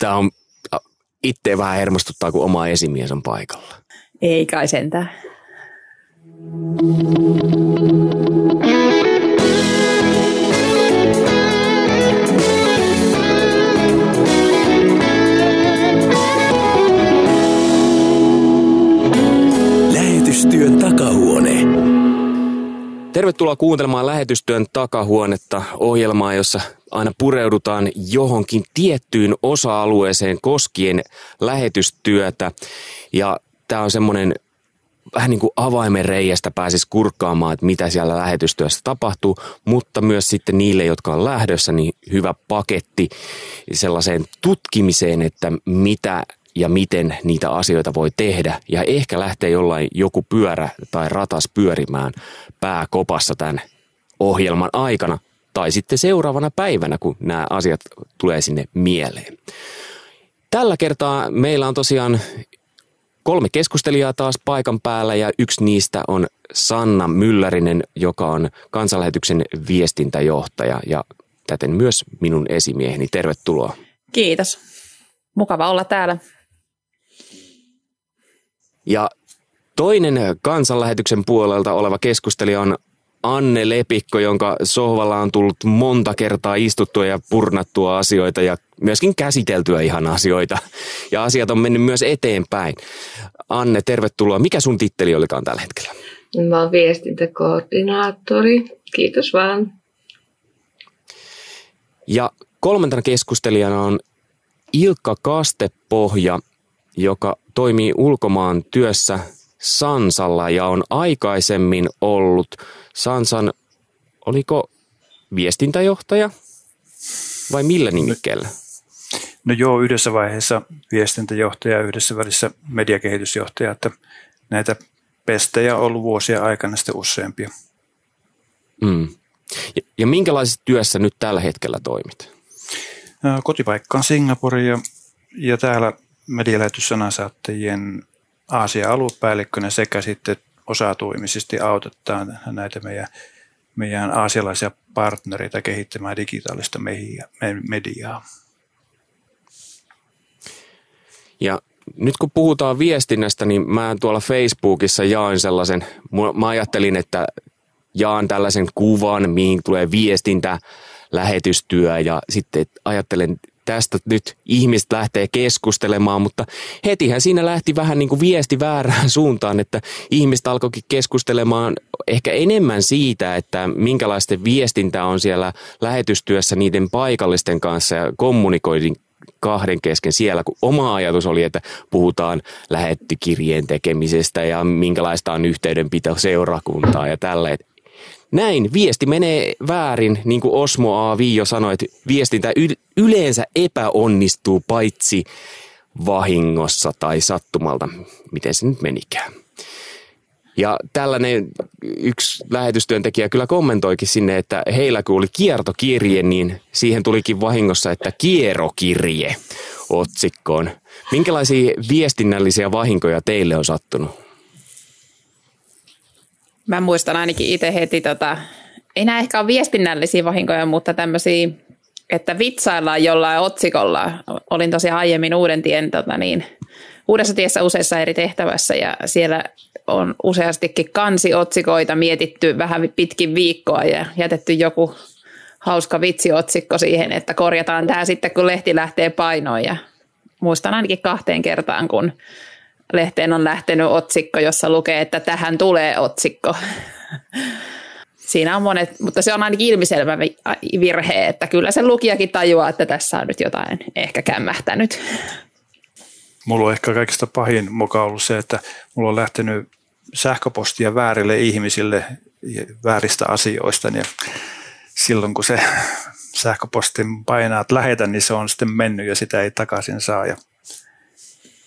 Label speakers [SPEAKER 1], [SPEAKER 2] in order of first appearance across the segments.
[SPEAKER 1] Tämä on itse vähän hermostuttaa, kun oma esimies on paikalla.
[SPEAKER 2] Ei kai sentään.
[SPEAKER 1] Tervetuloa kuuntelemaan Lähetystyön takahuonetta, ohjelmaa, jossa aina pureudutaan johonkin tiettyyn osa-alueeseen koskien lähetystyötä. Ja tämä on semmoinen vähän niin kuin avaimen reiästä pääsisi kurkkaamaan, että mitä siellä lähetystyössä tapahtuu, mutta myös sitten niille, jotka on lähdössä, niin hyvä paketti sellaiseen tutkimiseen, että mitä ja miten niitä asioita voi tehdä. Ja ehkä lähtee jollain joku pyörä tai ratas pyörimään pääkopassa tämän ohjelman aikana tai sitten seuraavana päivänä, kun nämä asiat tulee sinne mieleen. Tällä kertaa meillä on tosiaan kolme keskustelijaa taas paikan päällä ja yksi niistä on Sanna Myllärinen, joka on kansanlähetyksen viestintäjohtaja ja täten myös minun esimieheni. Tervetuloa.
[SPEAKER 2] Kiitos. Mukava olla täällä.
[SPEAKER 1] Ja toinen kansanlähetyksen puolelta oleva keskustelija on Anne Lepikko, jonka sohvalla on tullut monta kertaa istuttua ja purnattua asioita ja myöskin käsiteltyä ihan asioita. Ja asiat on mennyt myös eteenpäin. Anne, tervetuloa. Mikä sun titteli olikaan tällä hetkellä?
[SPEAKER 3] Mä oon viestintäkoordinaattori. Kiitos vaan.
[SPEAKER 1] Ja kolmantena keskustelijana on Ilkka Kastepohja, joka toimii ulkomaan työssä Sansalla ja on aikaisemmin ollut Sansan, oliko viestintäjohtaja vai millä nimikkeellä?
[SPEAKER 4] No joo, yhdessä vaiheessa viestintäjohtaja ja yhdessä välissä mediakehitysjohtaja, että näitä pestejä on ollut vuosia aikana sitten useampia.
[SPEAKER 1] Mm. Ja, ja minkälaisessa työssä nyt tällä hetkellä toimit?
[SPEAKER 4] Kotipaikka on Singapore ja, ja täällä medialähetyssanansaattajien Aasia-aluepäällikkönä sekä sitten osatuimisesti auttaa näitä meidän, meidän aasialaisia partnereita kehittämään digitaalista mediaa.
[SPEAKER 1] Ja nyt kun puhutaan viestinnästä, niin mä tuolla Facebookissa jaan sellaisen, mä ajattelin, että jaan tällaisen kuvan, mihin tulee viestintä, lähetystyö ja sitten ajattelen tästä nyt ihmiset lähtee keskustelemaan, mutta hetihän siinä lähti vähän niin kuin viesti väärään suuntaan, että ihmiset alkoikin keskustelemaan ehkä enemmän siitä, että minkälaista viestintä on siellä lähetystyössä niiden paikallisten kanssa ja kommunikoidin kahden kesken siellä, kun oma ajatus oli, että puhutaan lähettykirjeen tekemisestä ja minkälaista on yhteydenpito seurakuntaa ja tällä. Näin, viesti menee väärin, niin kuin Osmo A. Viio sanoi, että viestintä yleensä epäonnistuu paitsi vahingossa tai sattumalta, miten se nyt menikään. Ja tällainen yksi lähetystyöntekijä kyllä kommentoikin sinne, että heillä kun oli kiertokirje, niin siihen tulikin vahingossa, että kierokirje otsikkoon. Minkälaisia viestinnällisiä vahinkoja teille on sattunut?
[SPEAKER 2] Mä muistan ainakin itse heti, tota, ei nämä ehkä ole viestinnällisiä vahinkoja, mutta tämmöisiä, että vitsaillaan jollain otsikolla. Olin tosiaan aiemmin Uuden tien, tota niin, Uudessa tiessä useissa eri tehtävässä ja siellä on useastikin kansiotsikoita mietitty vähän pitkin viikkoa ja jätetty joku hauska vitsiotsikko siihen, että korjataan tämä sitten, kun lehti lähtee painoon. Ja muistan ainakin kahteen kertaan, kun lehteen on lähtenyt otsikko, jossa lukee, että tähän tulee otsikko. Siinä on monet, mutta se on ainakin ilmiselvä virhe, että kyllä se lukijakin tajuaa, että tässä on nyt jotain ehkä kämmähtänyt.
[SPEAKER 4] Mulla on ehkä kaikista pahin mukaan ollut se, että mulla on lähtenyt sähköpostia väärille ihmisille vääristä asioista. Ja silloin kun se sähköpostin painaa, että lähetä, niin se on sitten mennyt ja sitä ei takaisin saa. Ja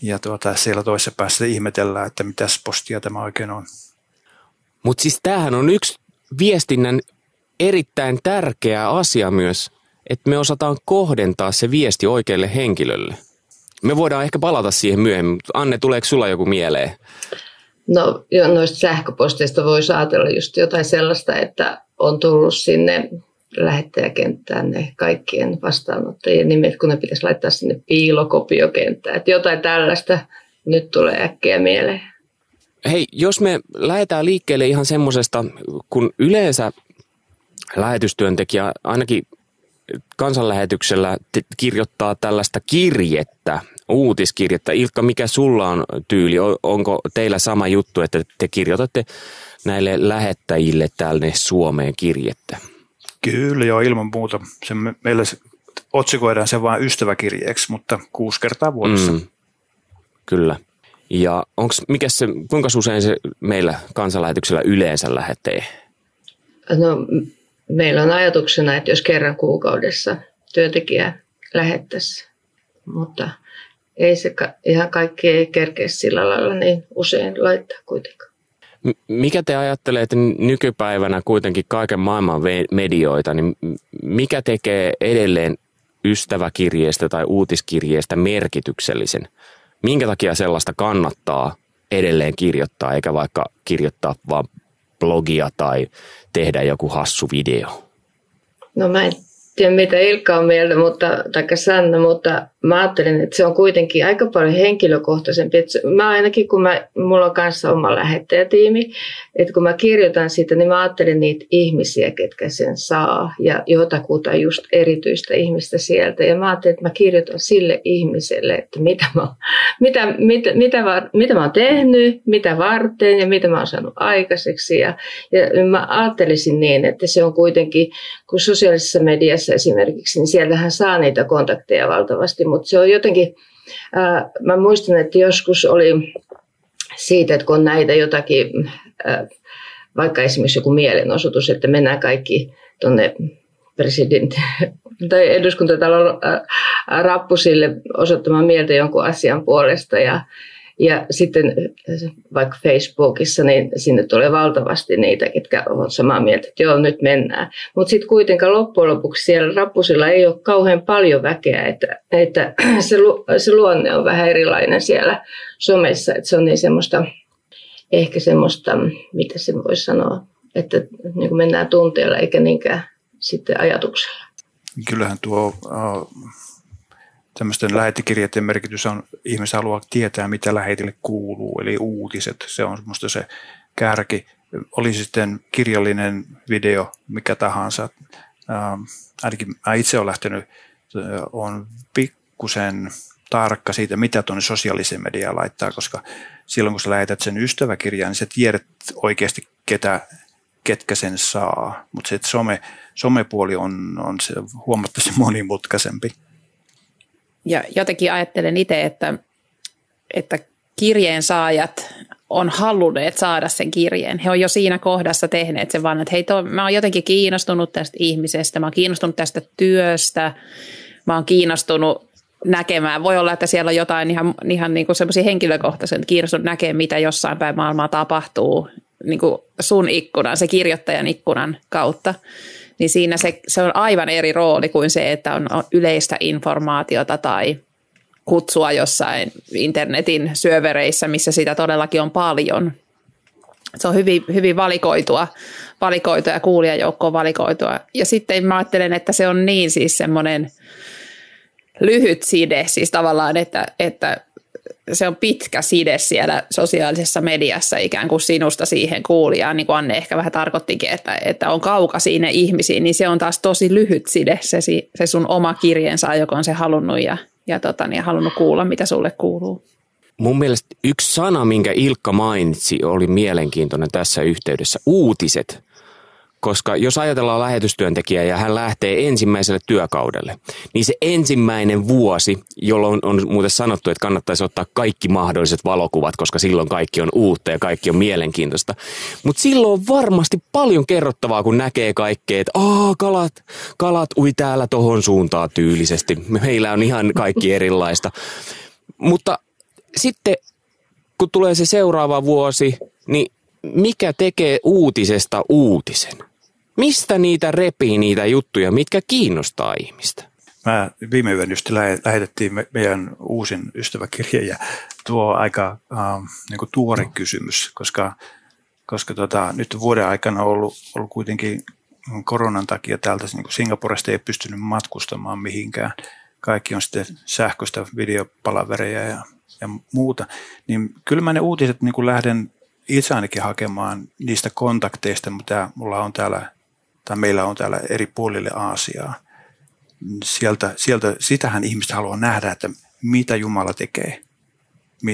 [SPEAKER 4] ja tuota, siellä toisessa päässä ihmetellään, että mitäs postia tämä oikein on.
[SPEAKER 1] Mutta siis tämähän on yksi viestinnän erittäin tärkeä asia myös, että me osataan kohdentaa se viesti oikealle henkilölle. Me voidaan ehkä palata siihen myöhemmin, mutta Anne, tuleeko sulla joku mieleen?
[SPEAKER 3] No jo noista sähköposteista voi ajatella just jotain sellaista, että on tullut sinne lähettäjäkenttään ne kaikkien vastaanottajien nimet, kun ne pitäisi laittaa sinne piilokopiokenttään. Että jotain tällaista nyt tulee äkkiä mieleen.
[SPEAKER 1] Hei, jos me lähdetään liikkeelle ihan semmoisesta, kun yleensä lähetystyöntekijä ainakin kansanlähetyksellä kirjoittaa tällaista kirjettä, uutiskirjettä. Ilkka, mikä sulla on tyyli? Onko teillä sama juttu, että te kirjoitatte näille lähettäjille tänne Suomeen kirjettä?
[SPEAKER 4] Kyllä joo, ilman muuta. Se meillä otsikoidaan se vain ystäväkirjeeksi, mutta kuusi kertaa vuodessa. Mm,
[SPEAKER 1] kyllä. Ja onks, mikä se, kuinka usein se meillä kansanlähetyksellä yleensä lähetee?
[SPEAKER 3] No, meillä on ajatuksena, että jos kerran kuukaudessa työntekijä lähettäisi, mutta ei se ihan kaikki ei kerkeä sillä lailla niin usein laittaa kuitenkaan.
[SPEAKER 1] Mikä te ajattelette nykypäivänä kuitenkin kaiken maailman medioita, niin mikä tekee edelleen ystäväkirjeestä tai uutiskirjeestä merkityksellisen? Minkä takia sellaista kannattaa edelleen kirjoittaa, eikä vaikka kirjoittaa vaan blogia tai tehdä joku hassu video?
[SPEAKER 3] No mä en tiedä mitä Ilkka on mieltä, mutta, tai Sanna, mutta mä ajattelin, että se on kuitenkin aika paljon henkilökohtaisempi. Että mä ainakin, kun mä, mulla on kanssa oma lähettäjätiimi, että kun mä kirjoitan sitä, niin mä ajattelin niitä ihmisiä, ketkä sen saa ja jotakuta just erityistä ihmistä sieltä. Ja mä ajattelin, että mä kirjoitan sille ihmiselle, että mitä mä, mitä, mitä, mitä, mitä mä oon tehnyt, mitä varten ja mitä mä oon saanut aikaiseksi. Ja, ja mä ajattelisin niin, että se on kuitenkin, kun sosiaalisessa mediassa esimerkiksi, niin sieltähän saa niitä kontakteja valtavasti, mutta se on jotenkin, ää, mä muistan, että joskus oli siitä, että kun on näitä jotakin, ää, vaikka esimerkiksi joku mielenosoitus, että mennään kaikki tuonne presidentti tai eduskuntatalon rappusille osoittamaan mieltä jonkun asian puolesta ja ja sitten vaikka Facebookissa, niin sinne tulee valtavasti niitä, ketkä ovat samaa mieltä, että joo, nyt mennään. Mutta sitten kuitenkaan loppujen lopuksi siellä rappusilla ei ole kauhean paljon väkeä, että, että se, se luonne on vähän erilainen siellä somessa, että se on niin semmoista, ehkä semmoista, mitä se voisi sanoa, että niin kuin mennään tunteella eikä niinkään sitten ajatuksella.
[SPEAKER 4] Kyllähän tuo tämmöisten lähetekirjeiden merkitys on, ihmiset haluaa tietää, mitä lähetille kuuluu, eli uutiset. Se on minusta se kärki. Oli sitten kirjallinen video, mikä tahansa. Ähm, ainakin mä itse olen lähtenyt, äh, on pikkusen tarkka siitä, mitä tuonne sosiaaliseen mediaan laittaa, koska silloin kun sä lähetät sen ystäväkirjaan, niin sä tiedät oikeasti, ketä, ketkä sen saa. Mutta se some, somepuoli on, on se huomattavasti monimutkaisempi.
[SPEAKER 2] Ja jotenkin ajattelen itse, että, että kirjeen saajat on halunneet saada sen kirjeen. He on jo siinä kohdassa tehneet sen vaan, että hei, to, mä oon jotenkin kiinnostunut tästä ihmisestä, mä oon kiinnostunut tästä työstä, mä oon kiinnostunut näkemään. Voi olla, että siellä on jotain ihan, ihan niin kuin semmoisia henkilökohtaisia, että kiinnostunut näkemään, mitä jossain päin maailmaa tapahtuu niin kuin sun ikkunan, se kirjoittajan ikkunan kautta niin siinä se, se on aivan eri rooli kuin se, että on yleistä informaatiota tai kutsua jossain internetin syövereissä, missä sitä todellakin on paljon. Se on hyvin, hyvin valikoitua, valikoitua ja kuulijajoukko on valikoitua. Ja sitten mä ajattelen, että se on niin siis semmoinen lyhyt side, siis tavallaan, että, että se on pitkä side siellä sosiaalisessa mediassa ikään kuin sinusta siihen kuulijaan, niin kuin Anne ehkä vähän tarkoittikin, että, että on kaukaisia ne ihmisiin, niin se on taas tosi lyhyt side, se, se sun oma kirjeensa, joka on se halunnut ja, ja, tota, niin halunnut kuulla, mitä sulle kuuluu.
[SPEAKER 1] Mun mielestä yksi sana, minkä Ilkka mainitsi, oli mielenkiintoinen tässä yhteydessä. Uutiset koska jos ajatellaan lähetystyöntekijää ja hän lähtee ensimmäiselle työkaudelle, niin se ensimmäinen vuosi, jolloin on muuten sanottu, että kannattaisi ottaa kaikki mahdolliset valokuvat, koska silloin kaikki on uutta ja kaikki on mielenkiintoista. Mutta silloin on varmasti paljon kerrottavaa, kun näkee kaikkea, että Aa, kalat, kalat ui täällä tohon suuntaan tyylisesti. Meillä on ihan kaikki erilaista. Mutta sitten kun tulee se seuraava vuosi, niin mikä tekee uutisesta uutisen? Mistä niitä repii niitä juttuja, mitkä kiinnostaa ihmistä?
[SPEAKER 4] Mä viime yön just lähetettiin meidän uusin ystäväkirja ja tuo aika äh, niin tuore kysymys, koska, koska tota, nyt vuoden aikana on ollut, ollut kuitenkin koronan takia täältä niin kuin Singaporesta ei pystynyt matkustamaan mihinkään. Kaikki on sitten sähköistä videopalavereja ja, ja muuta. Niin kyllä mä ne uutiset niin kuin lähden itse ainakin hakemaan niistä kontakteista, mitä mulla on täällä, tai meillä on täällä eri puolille Aasiaa. Sieltä, sieltä, sitähän ihmiset haluaa nähdä, että mitä Jumala tekee,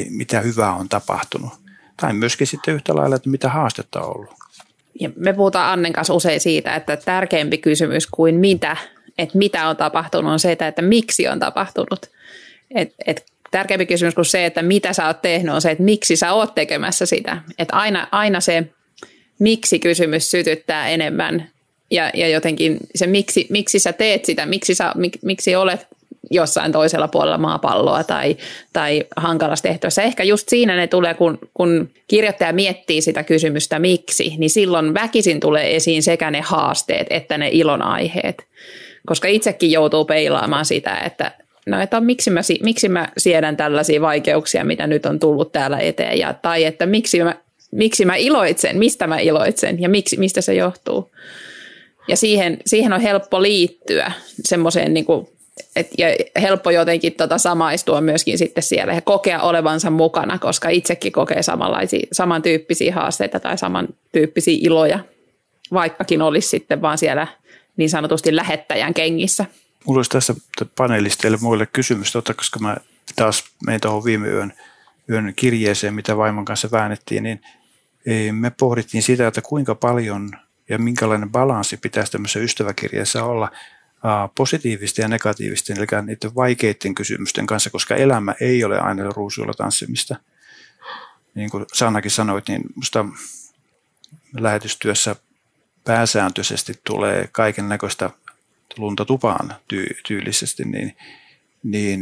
[SPEAKER 4] mitä hyvää on tapahtunut. Tai myöskin sitten yhtä lailla, että mitä haastetta on ollut.
[SPEAKER 2] Ja me puhutaan Annen kanssa usein siitä, että tärkeämpi kysymys kuin mitä, että mitä on tapahtunut, on se, että, miksi on tapahtunut. Et, et tärkeämpi kysymys kuin se, että mitä sä oot tehnyt, on se, että miksi sä oot tekemässä sitä. Että aina, aina se miksi-kysymys sytyttää enemmän ja, ja jotenkin se miksi, miksi sä teet sitä, miksi, sä, mik, miksi olet jossain toisella puolella maapalloa tai, tai hankalassa tehtävässä. Ehkä just siinä ne tulee, kun, kun kirjoittaja miettii sitä kysymystä miksi, niin silloin väkisin tulee esiin sekä ne haasteet että ne ilonaiheet. Koska itsekin joutuu peilaamaan sitä, että no, että miksi, mä, miksi mä siedän tällaisia vaikeuksia, mitä nyt on tullut täällä eteen, ja, tai että miksi mä, miksi mä iloitsen, mistä mä iloitsen ja miksi, mistä se johtuu. Ja siihen, siihen on helppo liittyä semmoiseen niin kuin et, ja helppo jotenkin tota samaistua myöskin sitten siellä ja kokea olevansa mukana, koska itsekin kokee samanlaisia, samantyyppisiä haasteita tai samantyyppisiä iloja, vaikkakin olisi sitten vaan siellä niin sanotusti lähettäjän kengissä.
[SPEAKER 4] Mulla olisi tässä panelisteille muille kysymys, tota, koska mä taas menin tuohon viime yön, yön kirjeeseen, mitä vaimon kanssa väännettiin, niin e, me pohdittiin sitä, että kuinka paljon ja minkälainen balanssi pitäisi tämmöisessä ystäväkirjeessä olla positiivisten ja negatiivisten, eli niiden vaikeiden kysymysten kanssa, koska elämä ei ole aina ruusuilla tanssimista. Niin kuin Sannakin sanoit, niin minusta lähetystyössä pääsääntöisesti tulee kaiken näköistä lunta tupaan ty- tyylisesti, niin, niin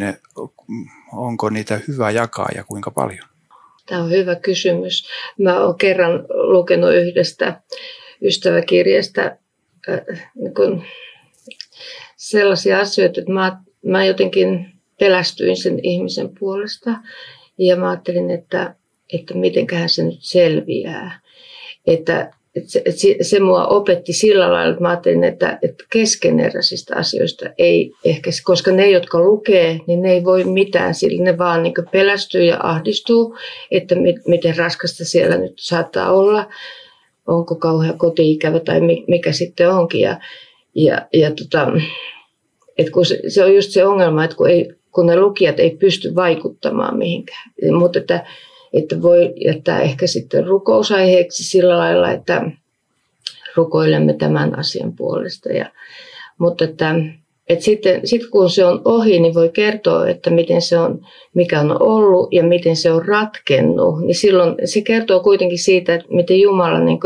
[SPEAKER 4] onko niitä hyvä jakaa ja kuinka paljon?
[SPEAKER 3] Tämä on hyvä kysymys. Mä olen kerran lukenut yhdestä ystäväkirjasta äh, niin kun sellaisia asioita, että mä, mä jotenkin pelästyin sen ihmisen puolesta ja mä ajattelin, että, että mitenköhän se nyt selviää. Että, että se, että se mua opetti sillä lailla, että mä ajattelin, että, että keskeneräisistä asioista ei ehkä, koska ne, jotka lukee, niin ne ei voi mitään, sillä ne vaan niin pelästyy ja ahdistuu, että miten raskasta siellä nyt saattaa olla, onko kauhea kotiikävä tai mikä sitten onkin. Ja, ja, ja tota, et kun se, se on just se ongelma, että kun, ei, kun ne lukijat ei pysty vaikuttamaan mihinkään. Mutta että, että voi jättää ehkä sitten rukousaiheeksi sillä lailla, että rukoilemme tämän asian puolesta. Ja, mutta että et sitten sit kun se on ohi, niin voi kertoa, että miten se on, mikä on ollut ja miten se on ratkennut. Niin silloin se kertoo kuitenkin siitä, että miten Jumala niin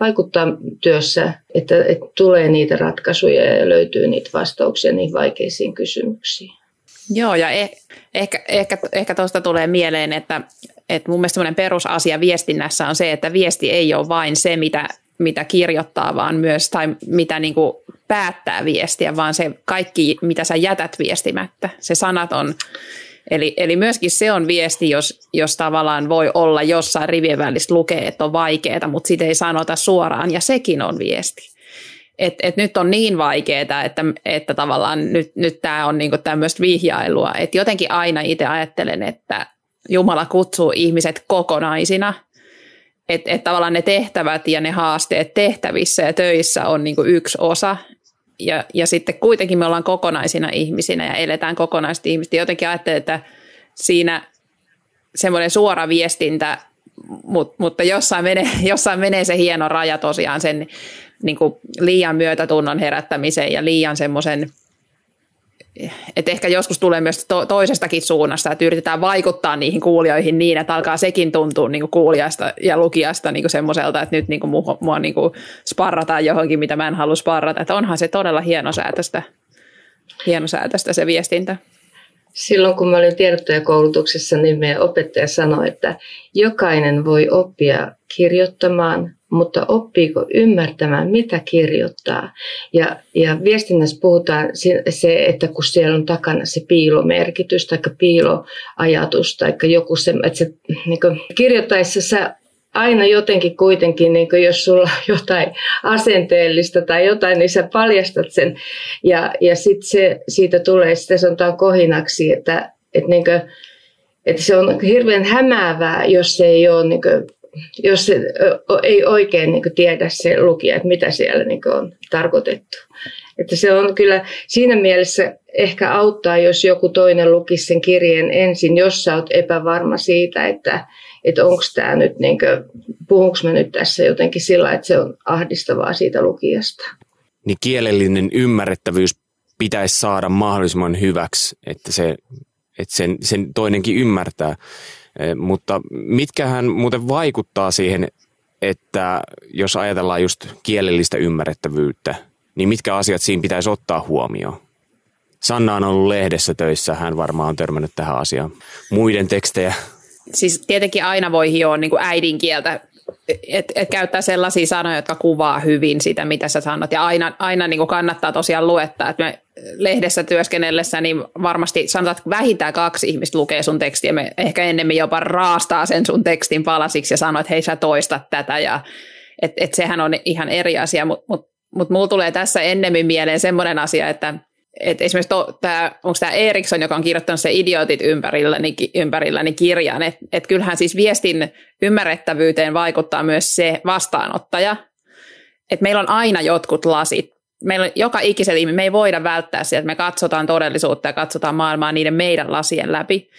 [SPEAKER 3] vaikuttaa työssä, että, että tulee niitä ratkaisuja ja löytyy niitä vastauksia niihin vaikeisiin kysymyksiin.
[SPEAKER 2] Joo, ja eh, ehkä, ehkä, ehkä tuosta tulee mieleen, että, että mun mielestä perusasia viestinnässä on se, että viesti ei ole vain se, mitä mitä kirjoittaa, vaan myös, tai mitä niin kuin päättää viestiä, vaan se kaikki, mitä sä jätät viestimättä, se sanat on, eli, eli myöskin se on viesti, jos, jos tavallaan voi olla jossain rivien välissä lukee, että on vaikeaa, mutta sitä ei sanota suoraan, ja sekin on viesti. Et, et nyt on niin vaikeaa, että, että tavallaan nyt, nyt tämä on niinku tämmöistä vihjailua, että jotenkin aina itse ajattelen, että Jumala kutsuu ihmiset kokonaisina – että et tavallaan ne tehtävät ja ne haasteet tehtävissä ja töissä on niin kuin yksi osa. Ja, ja sitten kuitenkin me ollaan kokonaisina ihmisinä ja eletään kokonaisesti ihmistä. Jotenkin ajattelen, että siinä semmoinen suora viestintä, mutta, mutta jossain, menee, jossain menee se hieno raja tosiaan sen niin kuin liian myötätunnon herättämiseen ja liian semmoisen – että ehkä joskus tulee myös to- toisestakin suunnasta, että yritetään vaikuttaa niihin kuulijoihin niin, että alkaa sekin tuntua niin kuulijasta ja lukijasta niin semmoiselta, että nyt niin kuin mua, mua niin kuin sparrataan johonkin, mitä mä en halua sparrata. Että onhan se todella hienosäätöstä, hienosäätöstä se viestintä.
[SPEAKER 3] Silloin kun mä olin tiedottajakoulutuksessa, niin meidän opettaja sanoi, että jokainen voi oppia kirjoittamaan, mutta oppiiko ymmärtämään, mitä kirjoittaa. Ja, ja viestinnässä puhutaan se, että kun siellä on takana se piilomerkitys tai piiloajatus tai joku se, että se niin kirjoittaessa sä aina jotenkin kuitenkin, niin jos sulla on jotain asenteellista tai jotain, niin sä paljastat sen. Ja, ja sitten se, siitä tulee, sitten sanotaan kohinaksi, että, että, niin kuin, että se on hirveän hämäävää, jos se ei ole niin jos se ei oikein niin tiedä se lukija, että mitä siellä niin on tarkoitettu. Että se on kyllä siinä mielessä ehkä auttaa, jos joku toinen lukisi sen kirjeen ensin, jos sä oot epävarma siitä, että, että onko tämä nyt, niin puhunko mä nyt tässä jotenkin sillä, että se on ahdistavaa siitä lukijasta.
[SPEAKER 1] Niin kielellinen ymmärrettävyys pitäisi saada mahdollisimman hyväksi, että, se, että sen, sen toinenkin ymmärtää. Eh, mutta mitkähän muuten vaikuttaa siihen, että jos ajatellaan just kielellistä ymmärrettävyyttä, niin mitkä asiat siinä pitäisi ottaa huomioon? Sanna on ollut lehdessä töissä, hän varmaan on törmännyt tähän asiaan. Muiden tekstejä?
[SPEAKER 2] Siis tietenkin aina voi hioa niin äidinkieltä et, et käyttää sellaisia sanoja, jotka kuvaa hyvin sitä, mitä sä sanot. Ja aina, aina niin kannattaa tosiaan luettaa, että me lehdessä työskennellessä, niin varmasti sanotaan, että vähintään kaksi ihmistä lukee sun tekstiä. Me ehkä ennemmin jopa raastaa sen sun tekstin palasiksi ja sanoo, että hei sä toistat tätä. Ja, et, et sehän on ihan eri asia, mutta mut, mut mulla tulee tässä ennemmin mieleen semmoinen asia, että – et esimerkiksi to, tää, onko tämä Eriksson, joka on kirjoittanut se Idiotit ympärilläni, ympärilläni kirjan, että et kyllähän siis viestin ymmärrettävyyteen vaikuttaa myös se vastaanottaja, että meillä on aina jotkut lasit. Meillä on joka ikisellä ihminen, me ei voida välttää sitä, että me katsotaan todellisuutta ja katsotaan maailmaa niiden meidän lasien läpi.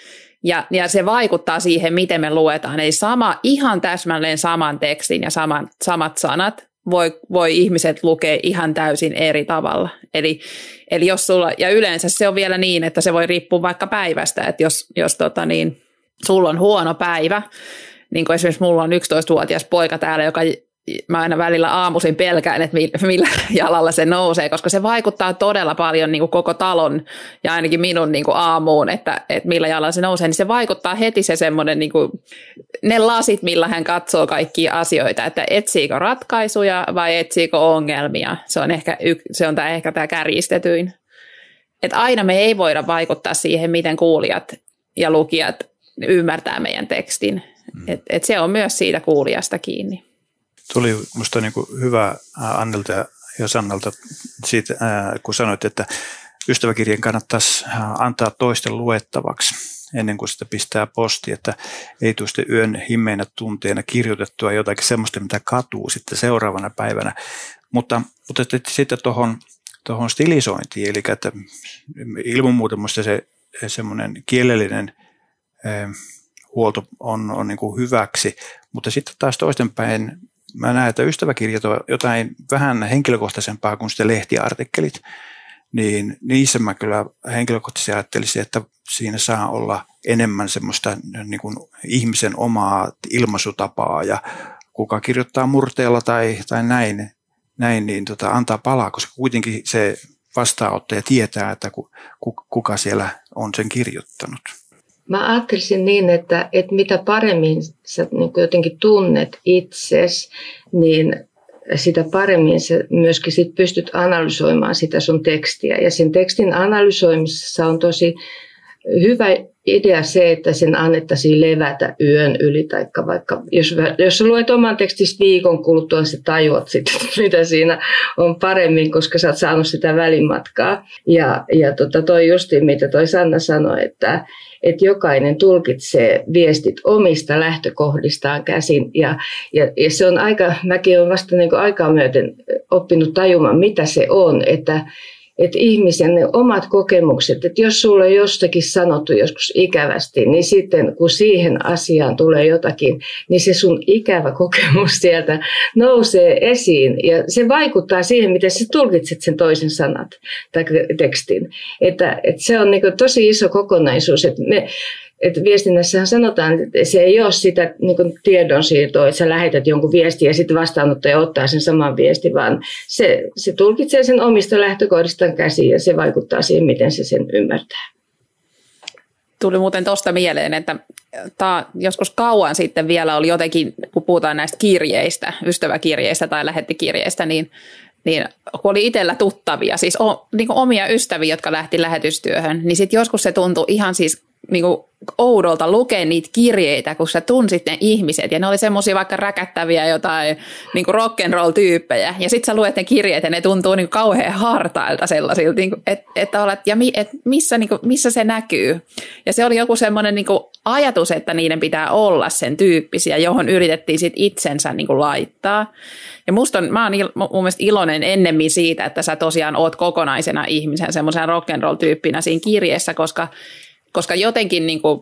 [SPEAKER 2] Ja, ja se vaikuttaa siihen, miten me luetaan. Eli sama, ihan täsmälleen saman tekstin ja saman, samat sanat voi, voi ihmiset lukea ihan täysin eri tavalla. Eli, eli jos sulla, ja yleensä se on vielä niin, että se voi riippua vaikka päivästä, että jos, jos tota niin, sulla on huono päivä, niin kuin esimerkiksi mulla on 11-vuotias poika täällä, joka mä aina välillä aamuisin pelkään, että millä jalalla se nousee, koska se vaikuttaa todella paljon niin kuin koko talon ja ainakin minun niin kuin aamuun, että, että millä jalalla se nousee, niin se vaikuttaa heti se semmoinen, niin kuin, ne lasit, millä hän katsoo kaikkia asioita, että etsiikö ratkaisuja vai etsiikö ongelmia. Se on ehkä, se on tämä, ehkä tämä kärjistetyin. Että aina me ei voida vaikuttaa siihen, miten kuulijat ja lukijat ymmärtää meidän tekstin. Mm. Et, et se on myös siitä kuulijasta kiinni
[SPEAKER 4] tuli minusta niin hyvä Annelta ja Sannalta siitä, kun sanoit, että ystäväkirjan kannattaisi antaa toisten luettavaksi ennen kuin sitä pistää posti, että ei tule sitten yön himmeinä tunteina kirjoitettua jotakin semmoista, mitä katuu sitten seuraavana päivänä. Mutta, mutta sitten tuohon tuohon stilisointiin, eli että ilman muuta se semmoinen kielellinen huolto on, on niin kuin hyväksi, mutta sitten taas toistenpäin mä näen, että ystäväkirjat on jotain vähän henkilökohtaisempaa kuin sitten lehtiartikkelit, niin niissä mä kyllä henkilökohtaisesti ajattelisin, että siinä saa olla enemmän semmoista niin kuin ihmisen omaa ilmaisutapaa ja kuka kirjoittaa murteella tai, tai näin, näin, niin tota, antaa palaa, koska kuitenkin se vastaanottaja tietää, että kuka siellä on sen kirjoittanut.
[SPEAKER 3] Mä ajattelisin niin, että, että mitä paremmin sä niin jotenkin tunnet itses, niin sitä paremmin sä myöskin sit pystyt analysoimaan sitä sun tekstiä. Ja sen tekstin analysoimisessa on tosi hyvä idea se, että sen annettaisiin levätä yön yli, tai vaikka jos, jos luet oman tekstistä viikon kuluttua, sä tajuat sitten, mitä siinä on paremmin, koska sä oot saanut sitä välimatkaa. Ja, ja tota toi justi, mitä toi Sanna sanoi, että, että jokainen tulkitsee viestit omista lähtökohdistaan käsin. Ja, ja, ja se on aika, mäkin olen vasta niin aikaa myöten oppinut tajumaan, mitä se on, että että ihmisen ne omat kokemukset, että jos sulle jostakin sanottu joskus ikävästi, niin sitten kun siihen asiaan tulee jotakin, niin se sun ikävä kokemus sieltä nousee esiin ja se vaikuttaa siihen, miten sä tulkitset sen toisen sanat tai tekstin. Että, että se on niin tosi iso kokonaisuus, että me, että viestinnässähän sanotaan, että se ei ole sitä niin kuin tiedonsiirtoa, että sä lähetät jonkun viestin ja sitten vastaanottaja ottaa sen saman viestin, vaan se, se tulkitsee sen omista lähtökohdistaan käsiin ja se vaikuttaa siihen, miten se sen ymmärtää.
[SPEAKER 2] Tuli muuten tuosta mieleen, että tämä joskus kauan sitten vielä oli jotenkin, kun puhutaan näistä kirjeistä, ystäväkirjeistä tai lähettikirjeistä, niin niin kun oli itsellä tuttavia, siis o, niin omia ystäviä, jotka lähti lähetystyöhön, niin sitten joskus se tuntui ihan siis niin kuin oudolta lukea niitä kirjeitä, kun sä tunsit ne ihmiset, ja ne oli semmoisia vaikka räkättäviä jotain niin kuin rock'n'roll-tyyppejä, ja sitten sä luet ne kirjeet, ja ne tuntuu niin kauhean hartailta sellaisilta, niin että et olet, ja mi, et missä, niin kuin, missä se näkyy. Ja se oli joku semmoinen niin ajatus, että niiden pitää olla sen tyyppisiä, johon yritettiin sit itsensä niin kuin laittaa. Ja musta on, mä oon il, mun mielestä iloinen ennemmin siitä, että sä tosiaan oot kokonaisena ihmisen semmoisen rock'n'roll-tyyppinä siinä kirjeessä, koska koska jotenkin niin kuin,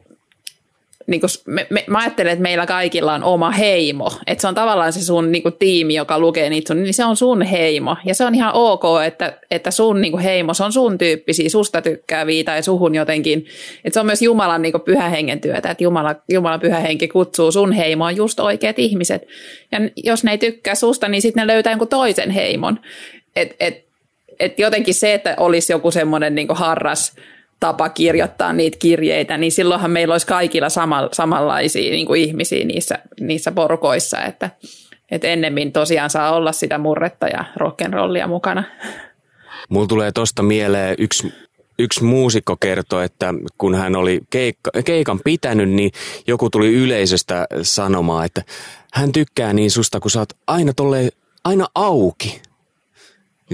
[SPEAKER 2] niin kuin me, me, mä ajattelen, että meillä kaikilla on oma heimo. Että se on tavallaan se sun niin kuin, tiimi, joka lukee niitä sun, niin se on sun heimo. Ja se on ihan ok, että, että sun niin kuin, heimo, se on sun tyyppisiä, susta tykkääviä tai suhun jotenkin. Että se on myös Jumalan niin kuin, pyhä hengen työtä, että Jumala, Jumalan pyhä henki kutsuu sun heimoon just oikeat ihmiset. Ja jos ne ei tykkää susta, niin sitten ne löytää jonkun toisen heimon. Et, et, et jotenkin se, että olisi joku semmoinen niin harras tapa kirjoittaa niitä kirjeitä, niin silloinhan meillä olisi kaikilla sama, samanlaisia niin kuin ihmisiä niissä, niissä porukoissa, että, että ennemmin tosiaan saa olla sitä murretta ja rock'n'rollia mukana.
[SPEAKER 1] Mulla tulee tuosta mieleen yksi, yksi muusikko kertoi, että kun hän oli keikka, keikan pitänyt, niin joku tuli yleisöstä sanomaan, että hän tykkää niin susta, kun sä oot aina, tolle, aina auki.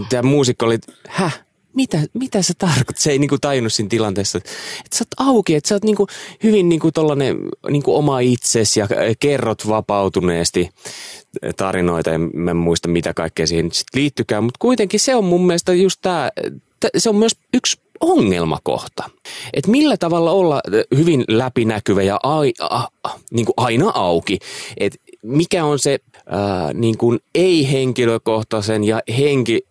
[SPEAKER 1] Tämä muusikko oli, häh, mitä, mitä sä tarkoitat? Se ei niinku tajunnut siinä tilanteessa, että, sä oot auki, että sä oot niinku hyvin niinku tollanen, niinku oma itsesi ja kerrot vapautuneesti tarinoita. Ja mä en muista, mitä kaikkea siihen sit liittykään, mutta kuitenkin se on mun mielestä just tämä, se on myös yksi ongelmakohta. Että millä tavalla olla hyvin läpinäkyvä ja ai, a, niin kuin aina auki. Että mikä on se ää, niin kuin ei-henkilökohtaisen ja henki,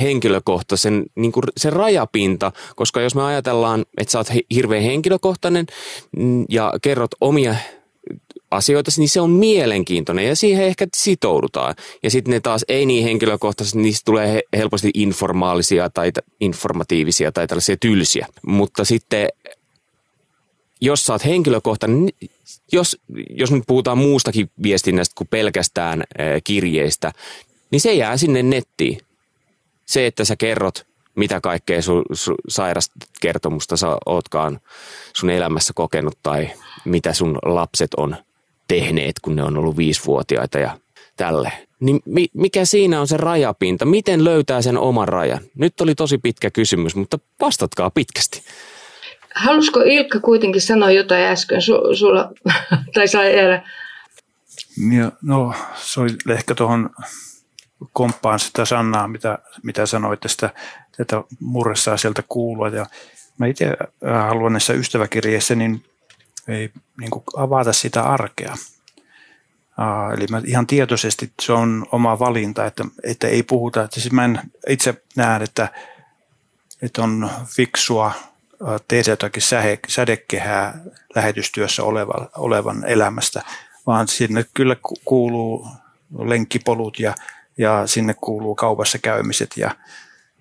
[SPEAKER 1] henkilökohtaisen niin kuin se rajapinta, koska jos me ajatellaan, että sä oot hirveän henkilökohtainen mm, ja kerrot omia asioita, niin se on mielenkiintoinen ja siihen ehkä sitoudutaan. Ja sitten ne taas ei niin henkilökohtaisesti, niistä tulee helposti informaalisia tai informatiivisia tai tällaisia tylsiä. Mutta sitten jos sä oot henkilökohtainen, niin jos, jos nyt puhutaan muustakin viestinnästä kuin pelkästään kirjeistä, niin se jää sinne nettiin. Se, että sä kerrot, mitä kaikkea sun su, sairaskertomusta sä ootkaan sun elämässä kokenut tai mitä sun lapset on tehneet, kun ne on ollut viisivuotiaita ja tälle. Niin mikä siinä on se rajapinta? Miten löytää sen oman rajan? Nyt oli tosi pitkä kysymys, mutta vastatkaa pitkästi.
[SPEAKER 3] Halusko Ilkka kuitenkin sanoa jotain äsken? Su, sulla, tai saa jäädä?
[SPEAKER 4] Ja, no, se oli ehkä tuohon komppaan sitä Sannaa, mitä, mitä sanoit tästä, tätä murressaa sieltä kuulua. Ja mä itse äh, haluan näissä ystäväkirjeissä niin, ei, niin kuin avata sitä arkea. Uh, eli mä ihan tietoisesti se on oma valinta, että, että ei puhuta. Että siis mä en itse näe, että, että on fiksua tehdä jotakin sädekehää lähetystyössä olevan, olevan elämästä, vaan sinne kyllä kuuluu lenkkipolut ja, ja sinne kuuluu kaupassa käymiset ja,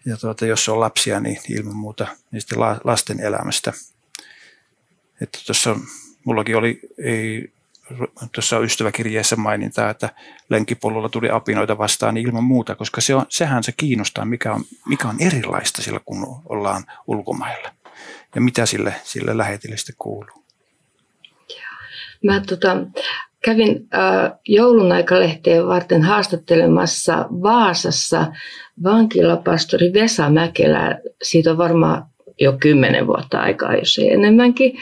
[SPEAKER 4] ja tuota, jos on lapsia, niin ilman muuta sitten lasten elämästä. Että tuossa mullakin oli ei, tuossa ystäväkirjeessä mainintaa, että lenkipolulla tuli apinoita vastaan niin ilman muuta, koska se on, sehän se kiinnostaa, mikä on, mikä on erilaista sillä, kun ollaan ulkomailla ja mitä sille, sille lähetille sitten kuuluu?
[SPEAKER 3] Mä tota, kävin äh, joulun aikalehteen varten haastattelemassa Vaasassa vankilapastori Vesa Mäkelää. Siitä on varmaan jo kymmenen vuotta aikaa, jos ei enemmänkin.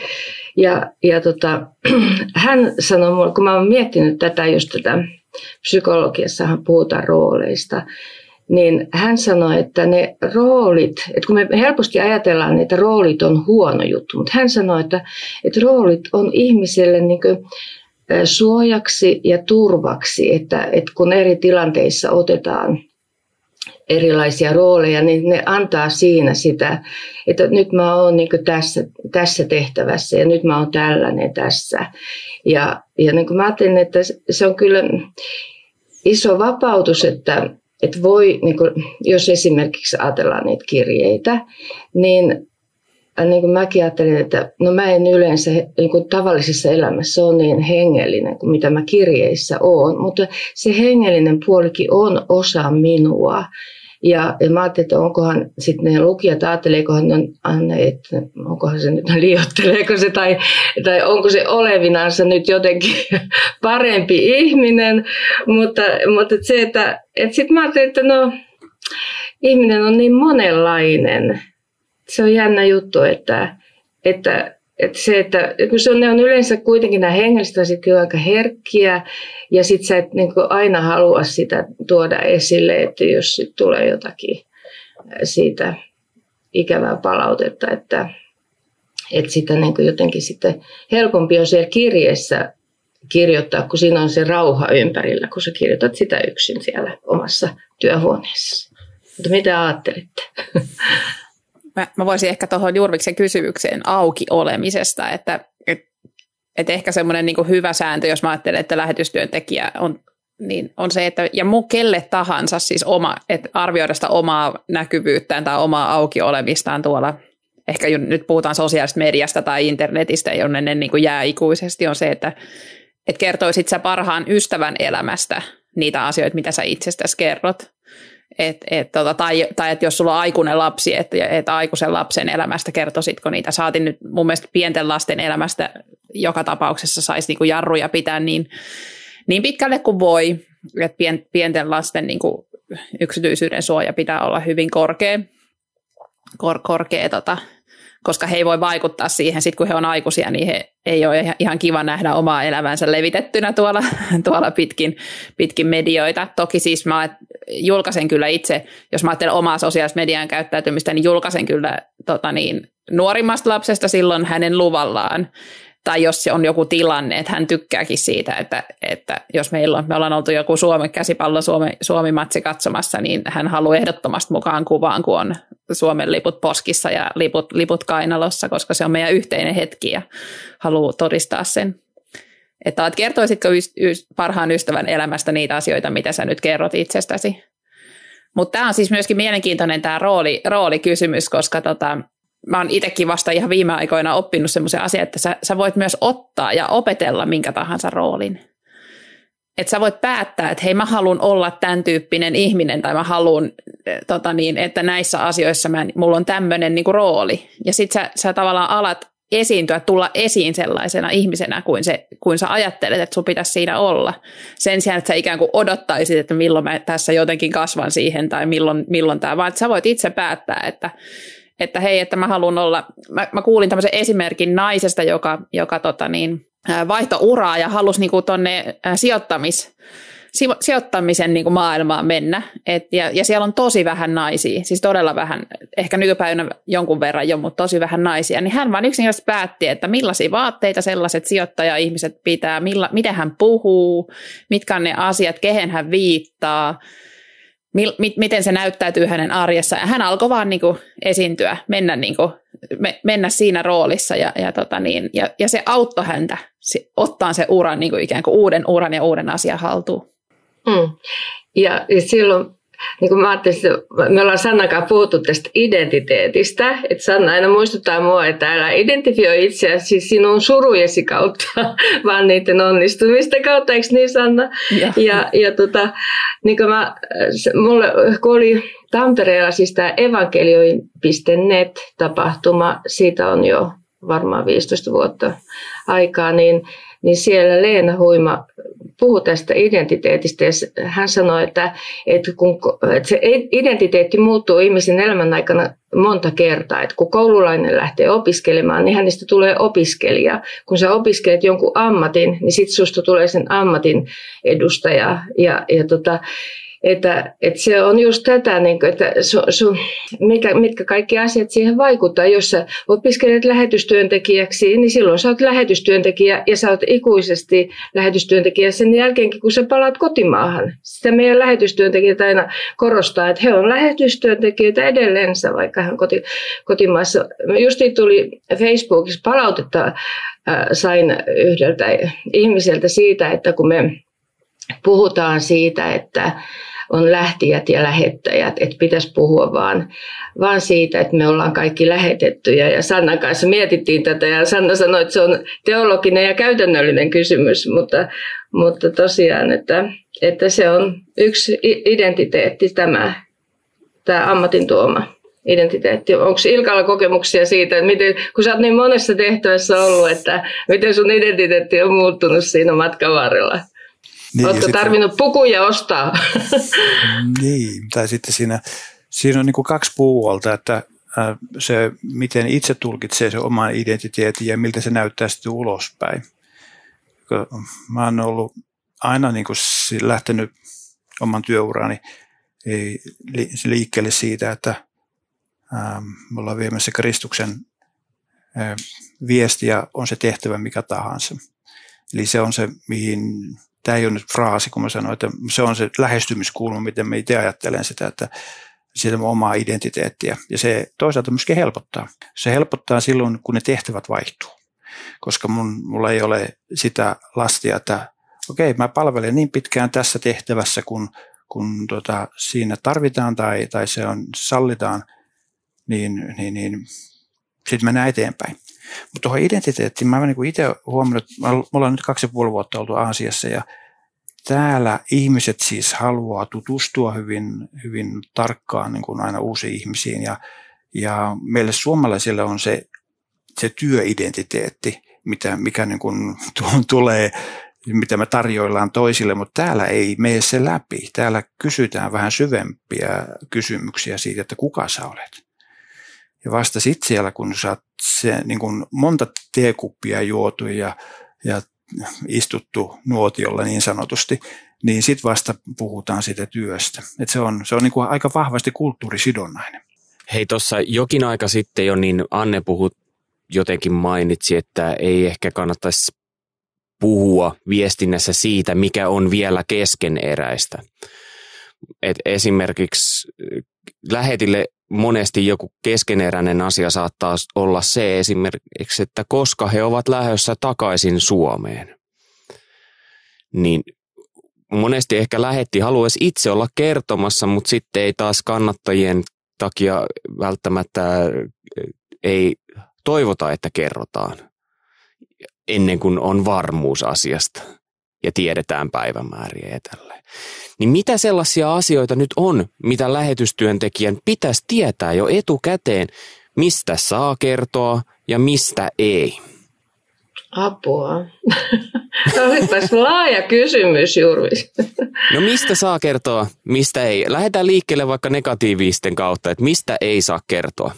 [SPEAKER 3] Ja, ja tota, hän sanoi mulle, kun mä oon miettinyt tätä just tätä, psykologiassahan puhutaan rooleista, niin hän sanoi, että ne roolit, että kun me helposti ajatellaan, että roolit on huono juttu, mutta hän sanoi, että, että roolit on ihmiselle niin suojaksi ja turvaksi, että, että kun eri tilanteissa otetaan erilaisia rooleja, niin ne antaa siinä sitä, että nyt mä oon niin tässä, tässä tehtävässä ja nyt mä oon tällainen tässä. Ja, ja niin kuin mä ajattelin, että se on kyllä iso vapautus, että, että voi, niin kuin, jos esimerkiksi ajatellaan niitä kirjeitä, niin äh, niin kuin mäkin ajattelin, että no mä en yleensä niin kuin tavallisessa elämässä ole niin hengellinen kuin mitä mä kirjeissä oon, mutta se hengellinen puolikin on osa minua. Ja, ja mä ajattelin, että onkohan sitten ne lukijat, ajatteleekohan ne, että onkohan se nyt liiotteleeko se tai, tai onko se olevinansa nyt jotenkin parempi ihminen. Mutta, mutta se, että, että sitten mä ajattelin, että no ihminen on niin monenlainen. Se on jännä juttu, että, että että se, että kun se on, ne on yleensä kuitenkin nämä hengelliset asiat kyllä aika herkkiä, ja sitten sä et niin aina halua sitä tuoda esille, että jos sit tulee jotakin siitä ikävää palautetta, että, että sitä niin jotenkin sitten helpompi on siellä kirjeessä kirjoittaa, kun siinä on se rauha ympärillä, kun sä kirjoitat sitä yksin siellä omassa työhuoneessa. Mutta mitä ajattelitte?
[SPEAKER 2] mä, mä voisin ehkä tuohon Jurviksen kysymykseen auki olemisesta, että et, et ehkä semmoinen niin hyvä sääntö, jos mä ajattelen, että lähetystyöntekijä on, niin on se, että ja mu kelle tahansa siis oma, että arvioida sitä omaa näkyvyyttään tai omaa auki olemistaan tuolla, ehkä nyt puhutaan sosiaalisesta mediasta tai internetistä, jonne ne niin jää ikuisesti, on se, että et kertoisit sä parhaan ystävän elämästä niitä asioita, mitä sä itsestäsi kerrot. Et, et, tota, tai, tai että jos sulla on aikuinen lapsi, että et aikuisen lapsen elämästä kertoisitko niitä. Saatin nyt mun mielestä pienten lasten elämästä joka tapauksessa saisi niinku jarruja pitää niin, niin pitkälle kuin voi. Että pien, pienten lasten niinku yksityisyyden suoja pitää olla hyvin korkea, kor, korkea tota, koska he ei voi vaikuttaa siihen, sit kun he on aikuisia, niin he ei ole ihan kiva nähdä omaa elämänsä levitettynä tuolla, tuolla pitkin, pitkin medioita. Toki siis mä julkaisen kyllä itse, jos mä ajattelen omaa sosiaalista median käyttäytymistä, niin julkaisen kyllä tota niin, nuorimmasta lapsesta silloin hänen luvallaan tai jos se on joku tilanne, että hän tykkääkin siitä, että, että jos meillä on, me ollaan oltu joku Suomen käsipallo Suomi, Suomi-matsi katsomassa, niin hän haluaa ehdottomasti mukaan kuvaan, kun on Suomen liput poskissa ja liput, liput kainalossa, koska se on meidän yhteinen hetki ja haluaa todistaa sen. Että, kertoisitko parhaan ystävän elämästä niitä asioita, mitä sä nyt kerrot itsestäsi? Mutta tämä on siis myöskin mielenkiintoinen tämä rooli, roolikysymys, koska tota, mä oon itsekin vasta ihan viime aikoina oppinut semmoisen asian, että sä, sä voit myös ottaa ja opetella minkä tahansa roolin. Että sä voit päättää, että hei mä haluan olla tämän tyyppinen ihminen tai mä haluan, eh, tota niin, että näissä asioissa mä, mulla on tämmöinen niin rooli. Ja sit sä, sä tavallaan alat esiintyä, tulla esiin sellaisena ihmisenä kuin, se, kuin sä ajattelet, että sun pitäisi siinä olla. Sen sijaan, että sä ikään kuin odottaisit, että milloin mä tässä jotenkin kasvan siihen tai milloin, milloin tämä, vaan että sä voit itse päättää, että että hei, että mä haluan olla, mä, mä kuulin tämmöisen esimerkin naisesta, joka, joka tota niin, vaihto uraa ja halusi niinku tonne sijoittamis, sijoittamisen niin kuin maailmaan mennä. Et, ja, ja siellä on tosi vähän naisia, siis todella vähän, ehkä nykypäivänä jonkun verran jo, mutta tosi vähän naisia. Niin hän vaan yksinkertaisesti päätti, että millaisia vaatteita sellaiset sijoittaja-ihmiset pitää, milla, miten hän puhuu, mitkä on ne asiat, kehen hän viittaa – mil, mit, miten se näyttäytyy hänen arjessa. Ja hän alkoi vaan niin kuin esiintyä, mennä, niin kuin, me, mennä siinä roolissa ja, ja, tota niin, ja, ja se auttoi häntä ottaa se uran niin kuin ikään kuin uuden uran ja uuden asian haltuun.
[SPEAKER 3] Mm. Ja, ja silloin niin kuin mä ajattelin, me ollaan Sannan kanssa puhuttu tästä identiteetistä, että Sanna aina muistuttaa mua, että älä identifioi itseäsi sinun surujesi kautta, vaan niiden onnistumista kautta, eikö niin Sanna? Ja, ja, ja tota, niin kuin mä, mulle, kun oli Tampereella siis tämä evankelioin.net-tapahtuma, siitä on jo varmaan 15 vuotta aikaa, niin, niin siellä Leena Huima puhui tästä identiteetistä ja hän sanoi, että, että, kun, että se identiteetti muuttuu ihmisen elämän aikana monta kertaa. Että kun koululainen lähtee opiskelemaan, niin hänestä tulee opiskelija. Kun sä opiskelet jonkun ammatin, niin sitten susta tulee sen ammatin edustaja. Ja, ja tota, että, että se on just tätä, niin kuin, että su, su, mikä, mitkä kaikki asiat siihen vaikuttaa. Jos sä opiskelet lähetystyöntekijäksi, niin silloin sä oot lähetystyöntekijä ja sä oot ikuisesti lähetystyöntekijä sen jälkeenkin, kun sä palaat kotimaahan. Sitä meidän lähetystyöntekijät aina korostaa, että he on lähetystyöntekijöitä edellensä, vaikka hän koti, kotimaassa. Justi tuli Facebookissa palautetta, äh, sain yhdeltä ihmiseltä siitä, että kun me puhutaan siitä, että on lähtijät ja lähettäjät, että pitäisi puhua vaan, vaan siitä, että me ollaan kaikki lähetettyjä. Ja Sannan kanssa mietittiin tätä ja Sanna sanoi, että se on teologinen ja käytännöllinen kysymys, mutta, mutta tosiaan, että, että se on yksi identiteetti tämä tämä ammatin tuoma identiteetti. Onko Ilkalla kokemuksia siitä, miten, kun sä oot niin monessa tehtävässä ollut, että miten sun identiteetti on muuttunut siinä matkan varrella? Niin, Oletko tarvinnut pukuja ostaa?
[SPEAKER 4] Niin, tai sitten siinä, siinä on niin kuin kaksi puolta, että se, miten itse tulkitsee se oman identiteetin ja miltä se näyttää sitten ulospäin. Mä oon ollut aina niin kuin lähtenyt oman työurani liikkeelle siitä, että me ollaan viemässä Kristuksen viestiä, on se tehtävä mikä tahansa. Eli se on se, mihin, tämä ei ole nyt fraasi, kun mä sanoin, että se on se lähestymiskulma, miten mä itse ajattelen sitä, että sitä omaa identiteettiä. Ja se toisaalta myöskin helpottaa. Se helpottaa silloin, kun ne tehtävät vaihtuu. Koska mun, mulla ei ole sitä lastia, että okei, mä palvelen niin pitkään tässä tehtävässä, kun, kun tota, siinä tarvitaan tai, tai se on sallitaan, niin, niin, niin sitten mennään eteenpäin. Mutta tuohon identiteettiin, mä niin itse huomannut, että me ollaan nyt kaksi ja puoli vuotta oltu Aasiassa ja täällä ihmiset siis haluaa tutustua hyvin, hyvin tarkkaan niin kuin aina uusiin ihmisiin ja, ja meille suomalaisille on se, se työidentiteetti, mitä, mikä niin kuin tulee, mitä me tarjoillaan toisille, mutta täällä ei mene se läpi. Täällä kysytään vähän syvempiä kysymyksiä siitä, että kuka sä olet. Ja vasta sitten siellä, kun sä oot se, niin kuin monta teekuppia juotu ja, ja istuttu nuotiolla niin sanotusti, niin sitten vasta puhutaan siitä työstä. Et se on, se on niin aika vahvasti kulttuurisidonnainen.
[SPEAKER 1] Hei, tuossa jokin aika sitten jo, niin Anne puhut jotenkin mainitsi, että ei ehkä kannattaisi puhua viestinnässä siitä, mikä on vielä keskeneräistä. Et esimerkiksi lähetille monesti joku keskeneräinen asia saattaa olla se esimerkiksi, että koska he ovat lähdössä takaisin Suomeen, niin monesti ehkä lähetti haluaisi itse olla kertomassa, mutta sitten ei taas kannattajien takia välttämättä ei toivota, että kerrotaan ennen kuin on varmuus asiasta ja tiedetään päivämääriä ja tälleen. Niin mitä sellaisia asioita nyt on, mitä lähetystyöntekijän pitäisi tietää jo etukäteen, mistä saa kertoa ja mistä ei?
[SPEAKER 3] Apua. Olipas laaja kysymys, Jurvis.
[SPEAKER 1] No mistä saa kertoa, mistä ei? Lähdetään liikkeelle vaikka negatiivisten kautta, että mistä ei saa kertoa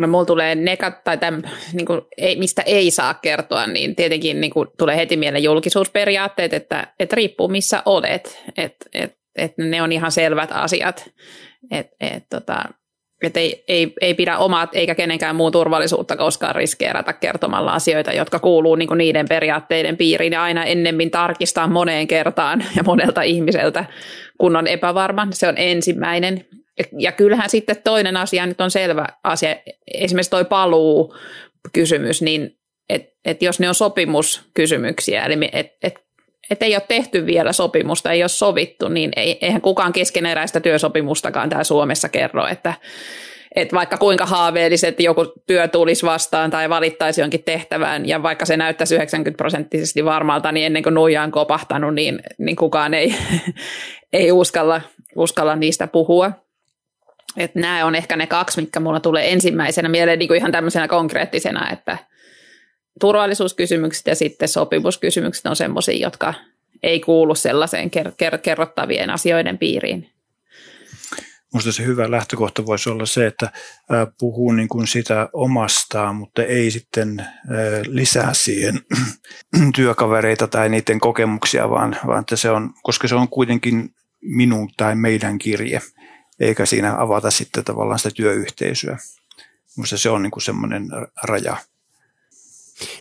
[SPEAKER 2] no mulla tulee nekat, tai täm, niin kuin, ei, mistä ei saa kertoa, niin tietenkin niin kuin, tulee heti mieleen julkisuusperiaatteet, että, että riippuu missä olet, että et, et ne on ihan selvät asiat, että et, tota, et ei, ei, ei pidä omat eikä kenenkään muun turvallisuutta koskaan riskeerata kertomalla asioita, jotka kuuluu niin niiden periaatteiden piiriin ja aina ennemmin tarkistaa moneen kertaan ja monelta ihmiseltä, kun on epävarma. Se on ensimmäinen. Ja kyllähän sitten toinen asia nyt on selvä asia, esimerkiksi toi paluu kysymys, niin että et jos ne on sopimuskysymyksiä, eli että et, et ei ole tehty vielä sopimusta, ei ole sovittu, niin ei, eihän kukaan keskeneräistä työsopimustakaan täällä Suomessa kerro, että että vaikka kuinka haaveelliset joku työ tulisi vastaan tai valittaisi jonkin tehtävään, ja vaikka se näyttäisi 90 prosenttisesti varmalta, niin ennen kuin nuija on kopahtanut, niin, niin kukaan ei, ei uskalla, uskalla niistä puhua. Et nämä on ehkä ne kaksi, mitkä mulla tulee ensimmäisenä mieleen niin kuin ihan tämmöisenä konkreettisena, että turvallisuuskysymykset ja sitten sopimuskysymykset on semmoisia, jotka ei kuulu sellaiseen ker- ker- kerrottavien asioiden piiriin.
[SPEAKER 4] Minusta se hyvä lähtökohta voisi olla se, että puhuu niin kuin sitä omastaan, mutta ei sitten lisää siihen työkavereita tai niiden kokemuksia, vaan, vaan että se on, koska se on kuitenkin minun tai meidän kirje, eikä siinä avata sitten tavallaan sitä työyhteisöä. Minusta se on niin kuin semmoinen raja.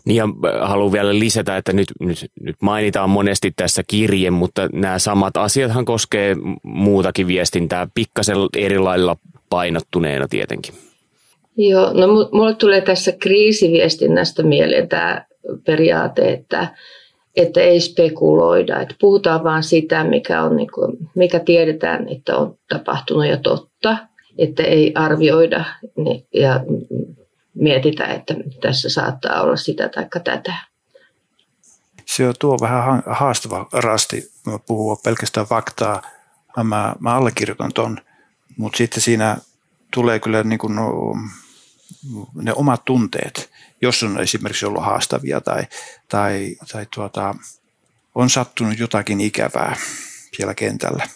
[SPEAKER 1] Niin ja äh, haluan vielä lisätä, että nyt, nyt, nyt mainitaan monesti tässä kirje, mutta nämä samat asiathan koskee muutakin viestintää pikkasen eri lailla painottuneena tietenkin.
[SPEAKER 3] Joo, no mulle tulee tässä kriisiviestinnästä mieleen tämä periaate, että että ei spekuloida, että puhutaan vaan sitä, mikä, on, niin kuin, mikä tiedetään, että on tapahtunut ja totta, että ei arvioida niin, ja mietitä, että tässä saattaa olla sitä tai tätä.
[SPEAKER 4] Se on tuo vähän haastava rasti puhua pelkästään faktaa. Mä, mä allekirjoitan tuon, mutta sitten siinä tulee kyllä niin kuin no, ne omat tunteet, jos on esimerkiksi ollut haastavia tai, tai, tai tuota, on sattunut jotakin ikävää siellä kentällä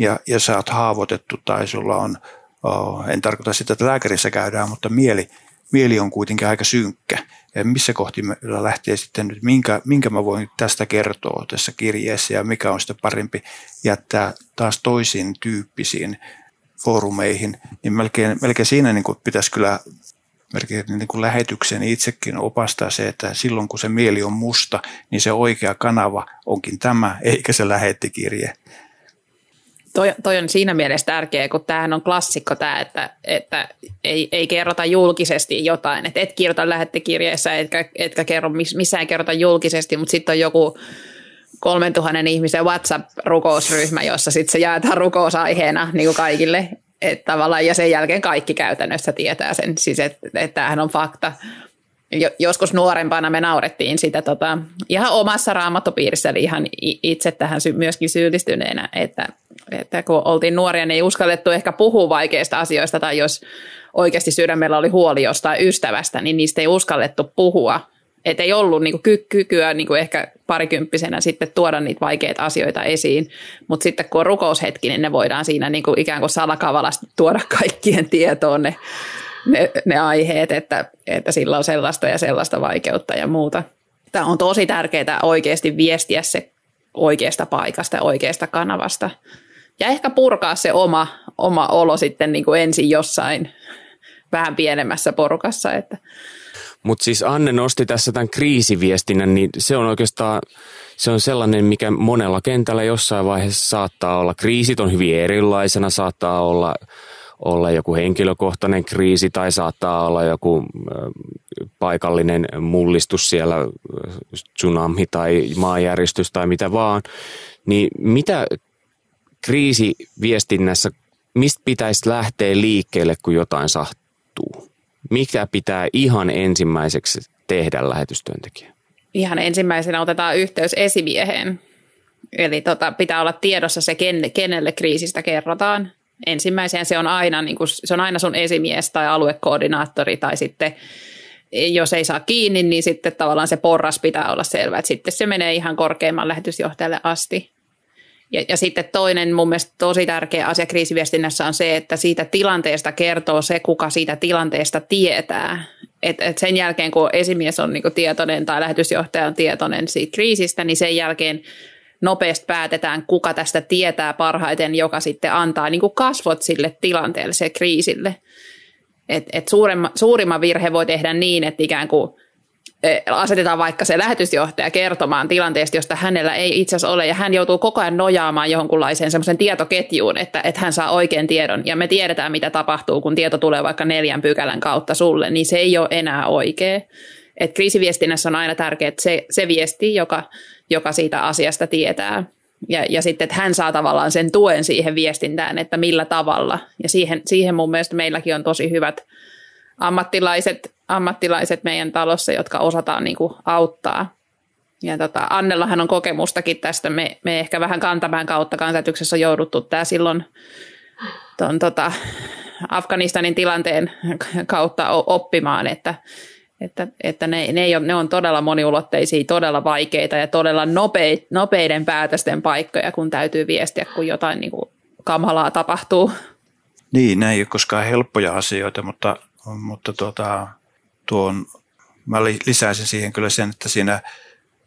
[SPEAKER 4] ja, ja sä oot haavoitettu tai sulla on, oh, en tarkoita sitä, että lääkärissä käydään, mutta mieli, mieli on kuitenkin aika synkkä. Ja missä kohti me lähtee sitten nyt, minkä, minkä mä voin tästä kertoa tässä kirjeessä ja mikä on sitten parempi jättää taas toisiin tyyppisiin foorumeihin, niin melkein, melkein siinä niin kuin pitäisi kyllä melkein niin kuin lähetyksen itsekin opastaa se, että silloin kun se mieli on musta, niin se oikea kanava onkin tämä, eikä se lähettikirje.
[SPEAKER 2] Toi, toi on siinä mielessä tärkeä, kun tämähän on klassikko tämä, että, että ei, ei kerrota julkisesti jotain. Että et kirjoita lähettikirjeessä, etkä, etkä kerro, missään kerrota julkisesti, mutta sitten on joku 3000 ihmisen WhatsApp-rukousryhmä, jossa sitten se jaetaan rukousaiheena niin kuin kaikille. Että tavallaan, ja sen jälkeen kaikki käytännössä tietää sen, siis että, että tämähän on fakta. Joskus nuorempana me naurettiin sitä tota, ihan omassa raamattopiirissä, eli ihan itse tähän myöskin syyllistyneenä, että, että kun oltiin nuoria, niin ei uskallettu ehkä puhua vaikeista asioista, tai jos oikeasti sydämellä oli huoli jostain ystävästä, niin niistä ei uskallettu puhua, että ei ollut niin kuin, kykyä niin kuin ehkä parikymppisenä sitten tuoda niitä vaikeita asioita esiin, mutta sitten kun on rukoushetki, niin ne voidaan siinä niin kuin ikään kuin salakavalasti tuoda kaikkien tietoon ne, ne, ne aiheet, että, että sillä on sellaista ja sellaista vaikeutta ja muuta. Tämä on tosi tärkeää oikeasti viestiä se oikeasta paikasta ja oikeasta kanavasta. Ja ehkä purkaa se oma, oma olo sitten niin kuin ensin jossain vähän pienemmässä porukassa, että –
[SPEAKER 1] mutta siis Anne nosti tässä tämän kriisiviestinnän, niin se on oikeastaan se on sellainen, mikä monella kentällä jossain vaiheessa saattaa olla. Kriisit on hyvin erilaisena, saattaa olla, olla joku henkilökohtainen kriisi tai saattaa olla joku paikallinen mullistus siellä, tsunami tai maanjäristys tai mitä vaan. Niin mitä kriisiviestinnässä, mistä pitäisi lähteä liikkeelle, kun jotain? Mikä pitää ihan ensimmäiseksi tehdä lähetystyöntekijä?
[SPEAKER 2] Ihan ensimmäisenä otetaan yhteys esimieheen. Eli tota, pitää olla tiedossa se, ken, kenelle kriisistä kerrotaan. Ensimmäisenä se on aina, niin kuin, se on aina sun esimies tai aluekoordinaattori tai sitten jos ei saa kiinni, niin sitten tavallaan se porras pitää olla selvä, että sitten se menee ihan korkeimman lähetysjohtajalle asti. Ja, ja sitten toinen mun mielestä tosi tärkeä asia kriisiviestinnässä on se, että siitä tilanteesta kertoo se, kuka siitä tilanteesta tietää. Et, et sen jälkeen, kun esimies on niinku tietoinen tai lähetysjohtaja on tietoinen siitä kriisistä, niin sen jälkeen nopeasti päätetään, kuka tästä tietää parhaiten, joka sitten antaa niinku kasvot sille tilanteelle, se kriisille. Et, et suurimma, suurimman virhe voi tehdä niin, että ikään kuin – asetetaan vaikka se lähetysjohtaja kertomaan tilanteesta, josta hänellä ei itse asiassa ole, ja hän joutuu koko ajan nojaamaan johonkunlaiseen semmoisen tietoketjuun, että, että hän saa oikean tiedon, ja me tiedetään, mitä tapahtuu, kun tieto tulee vaikka neljän pykälän kautta sulle, niin se ei ole enää oikea. Et kriisiviestinnässä on aina tärkeää se, se viesti, joka, joka siitä asiasta tietää. Ja, ja sitten, että hän saa tavallaan sen tuen siihen viestintään, että millä tavalla. Ja siihen, siihen mun mielestä meilläkin on tosi hyvät ammattilaiset, ammattilaiset meidän talossa, jotka osataan niin kuin auttaa. Ja tota, Annellahan on kokemustakin tästä. Me, me ehkä vähän kantamaan kautta kansanetyksessä on jouduttu tämä silloin ton, tota, Afganistanin tilanteen kautta oppimaan, että, että, että ne, ne, ole, ne on todella moniulotteisia, todella vaikeita ja todella nopeid, nopeiden päätösten paikkoja, kun täytyy viestiä, kun jotain niin kuin kamalaa tapahtuu.
[SPEAKER 4] Niin, nämä ei ole koskaan helppoja asioita, mutta mutta tuota, tuon, mä lisäisin siihen kyllä sen, että siinä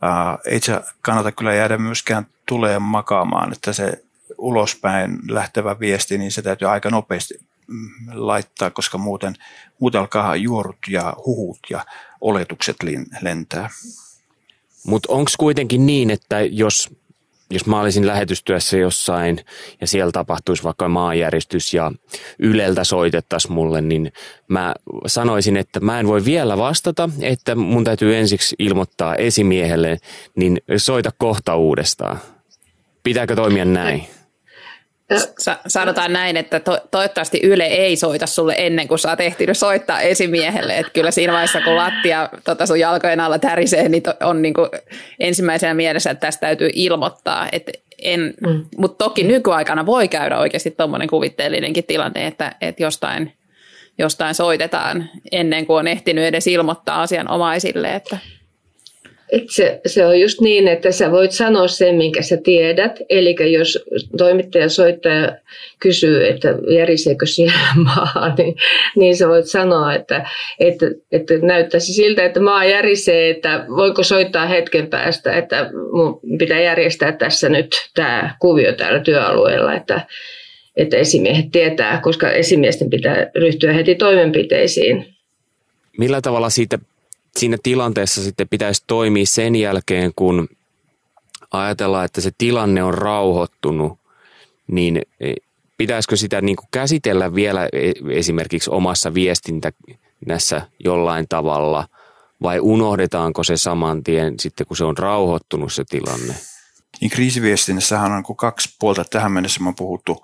[SPEAKER 4] ää, ei se kannata kyllä jäädä myöskään tulee makaamaan, että se ulospäin lähtevä viesti, niin se täytyy aika nopeasti mm, laittaa, koska muuten, muuten alkaa juorut ja huhut ja oletukset lentää.
[SPEAKER 1] Mutta onko kuitenkin niin, että jos jos mä olisin lähetystyössä jossain ja siellä tapahtuisi vaikka maanjäristys ja Yleltä soitettaisiin mulle, niin mä sanoisin, että mä en voi vielä vastata, että mun täytyy ensiksi ilmoittaa esimiehelle, niin soita kohta uudestaan. Pitääkö toimia näin?
[SPEAKER 2] Sa- sanotaan näin, että to- toivottavasti Yle ei soita sulle ennen kuin sä oot ehtinyt soittaa esimiehelle. Että kyllä siinä vaiheessa, kun lattia tota sun jalkojen alla tärisee, niin on niin kuin ensimmäisenä mielessä, että tästä täytyy ilmoittaa. Että en, mm. Mutta toki nykyaikana voi käydä oikeasti tuommoinen kuvitteellinenkin tilanne, että, että jostain, jostain soitetaan ennen kuin on ehtinyt edes ilmoittaa asianomaisille, että –
[SPEAKER 3] et se, se on just niin, että sä voit sanoa sen, minkä sä tiedät. Eli jos toimittaja soittaja kysyy, että järiseekö siellä maa, niin, niin sä voit sanoa, että, että, että näyttäisi siltä, että maa järisee, että voiko soittaa hetken päästä, että mun pitää järjestää tässä nyt tämä kuvio täällä työalueella, että, että esimiehet tietää, koska esimiesten pitää ryhtyä heti toimenpiteisiin.
[SPEAKER 1] Millä tavalla siitä siinä tilanteessa sitten pitäisi toimia sen jälkeen, kun ajatellaan, että se tilanne on rauhoittunut, niin e, pitäisikö sitä niin kuin käsitellä vielä e, esimerkiksi omassa viestinnässä jollain tavalla vai unohdetaanko se saman tien sitten, kun se on rauhoittunut se tilanne?
[SPEAKER 4] Niin kriisiviestinnässähän on kaksi puolta. Tähän mennessä on puhuttu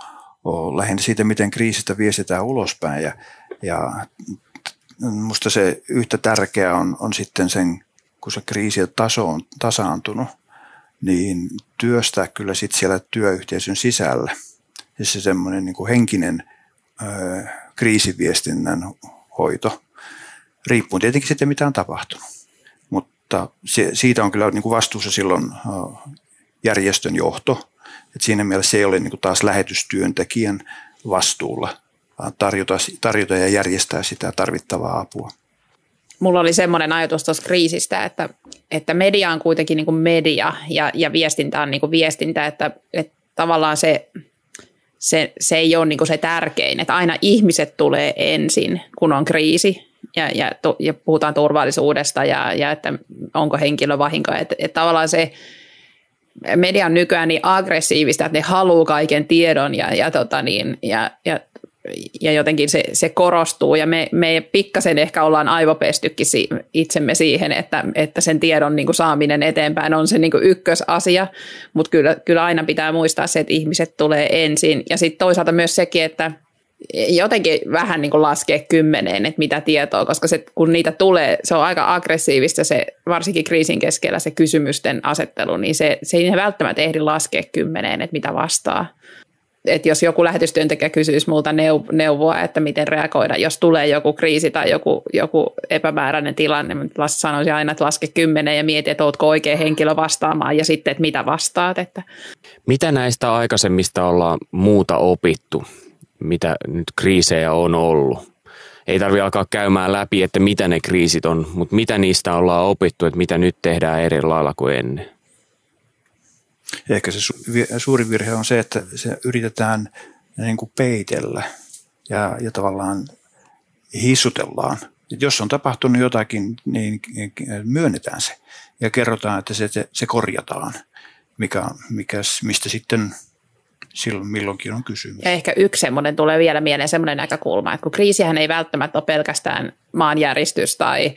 [SPEAKER 4] lähinnä siitä, miten kriisistä viestitään ulospäin ja, ja Minusta se yhtä tärkeää on, on sitten sen, kun se kriisi taso on tasaantunut, niin työstää kyllä sitten siellä työyhteisön sisällä. Ja se semmoinen niin henkinen ö, kriisiviestinnän hoito, riippuu tietenkin sitten mitä on tapahtunut. Mutta se, siitä on kyllä niin kuin vastuussa silloin ö, järjestön johto. Et siinä mielessä se ei ole niin kuin taas lähetystyöntekijän vastuulla tarjota, tarjota ja järjestää sitä tarvittavaa apua.
[SPEAKER 2] Mulla oli semmoinen ajatus tuossa kriisistä, että, että media on kuitenkin niin kuin media ja, ja viestintä on niin kuin viestintä, että, että tavallaan se, se, se ei ole niin kuin se tärkein, että aina ihmiset tulee ensin, kun on kriisi ja, ja, ja puhutaan turvallisuudesta ja, ja että onko henkilövahinko. Että, että tavallaan se media on nykyään niin aggressiivista, että ne haluaa kaiken tiedon ja, ja, tota niin, ja, ja ja jotenkin se, se korostuu ja me, me pikkasen ehkä ollaan aivopestykin si, itsemme siihen, että, että sen tiedon niin kuin saaminen eteenpäin on se niin kuin ykkösasia, mutta kyllä, kyllä aina pitää muistaa se, että ihmiset tulee ensin. Ja sitten toisaalta myös sekin, että jotenkin vähän niin kuin kymmeneen, että mitä tietoa, koska se, kun niitä tulee, se on aika aggressiivista se, varsinkin kriisin keskellä se kysymysten asettelu, niin se, se ei välttämättä ehdi laskea kymmeneen, että mitä vastaa että jos joku lähetystyöntekijä kysyisi multa neuvoa, että miten reagoida, jos tulee joku kriisi tai joku, joku epämääräinen tilanne, mä sanoisin aina, että laske kymmenen ja mieti, että oletko oikea henkilö vastaamaan ja sitten, että mitä vastaat. Että.
[SPEAKER 1] Mitä näistä aikaisemmista ollaan muuta opittu, mitä nyt kriisejä on ollut? Ei tarvitse alkaa käymään läpi, että mitä ne kriisit on, mutta mitä niistä ollaan opittu, että mitä nyt tehdään eri lailla kuin ennen?
[SPEAKER 4] Ehkä se suuri virhe on se, että se yritetään niin kuin peitellä ja, ja tavallaan hissutellaan. Et jos on tapahtunut jotakin, niin myönnetään se ja kerrotaan, että se, se, se korjataan, mikä, mikä, mistä sitten silloin milloinkin on kysymys.
[SPEAKER 2] Ja ehkä yksi semmoinen tulee vielä mieleen semmoinen näkökulma, että kun kriisihän ei välttämättä ole pelkästään maanjäristys tai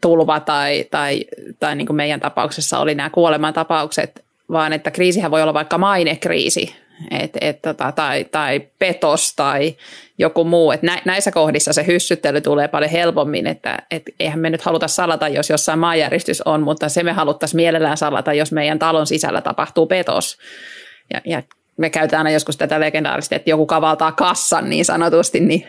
[SPEAKER 2] tulva tai, tai, tai niin kuin meidän tapauksessa oli nämä kuolemantapaukset, vaan että kriisihän voi olla vaikka mainekriisi et, et, tota, tai, tai petos tai joku muu. Et näissä kohdissa se hyssyttely tulee paljon helpommin, että et eihän me nyt haluta salata, jos jossain maanjäristys on, mutta se me haluttaisiin mielellään salata, jos meidän talon sisällä tapahtuu petos. Ja, ja me käytetään aina joskus tätä legendaarista, että joku kavaltaa kassan niin sanotusti, niin,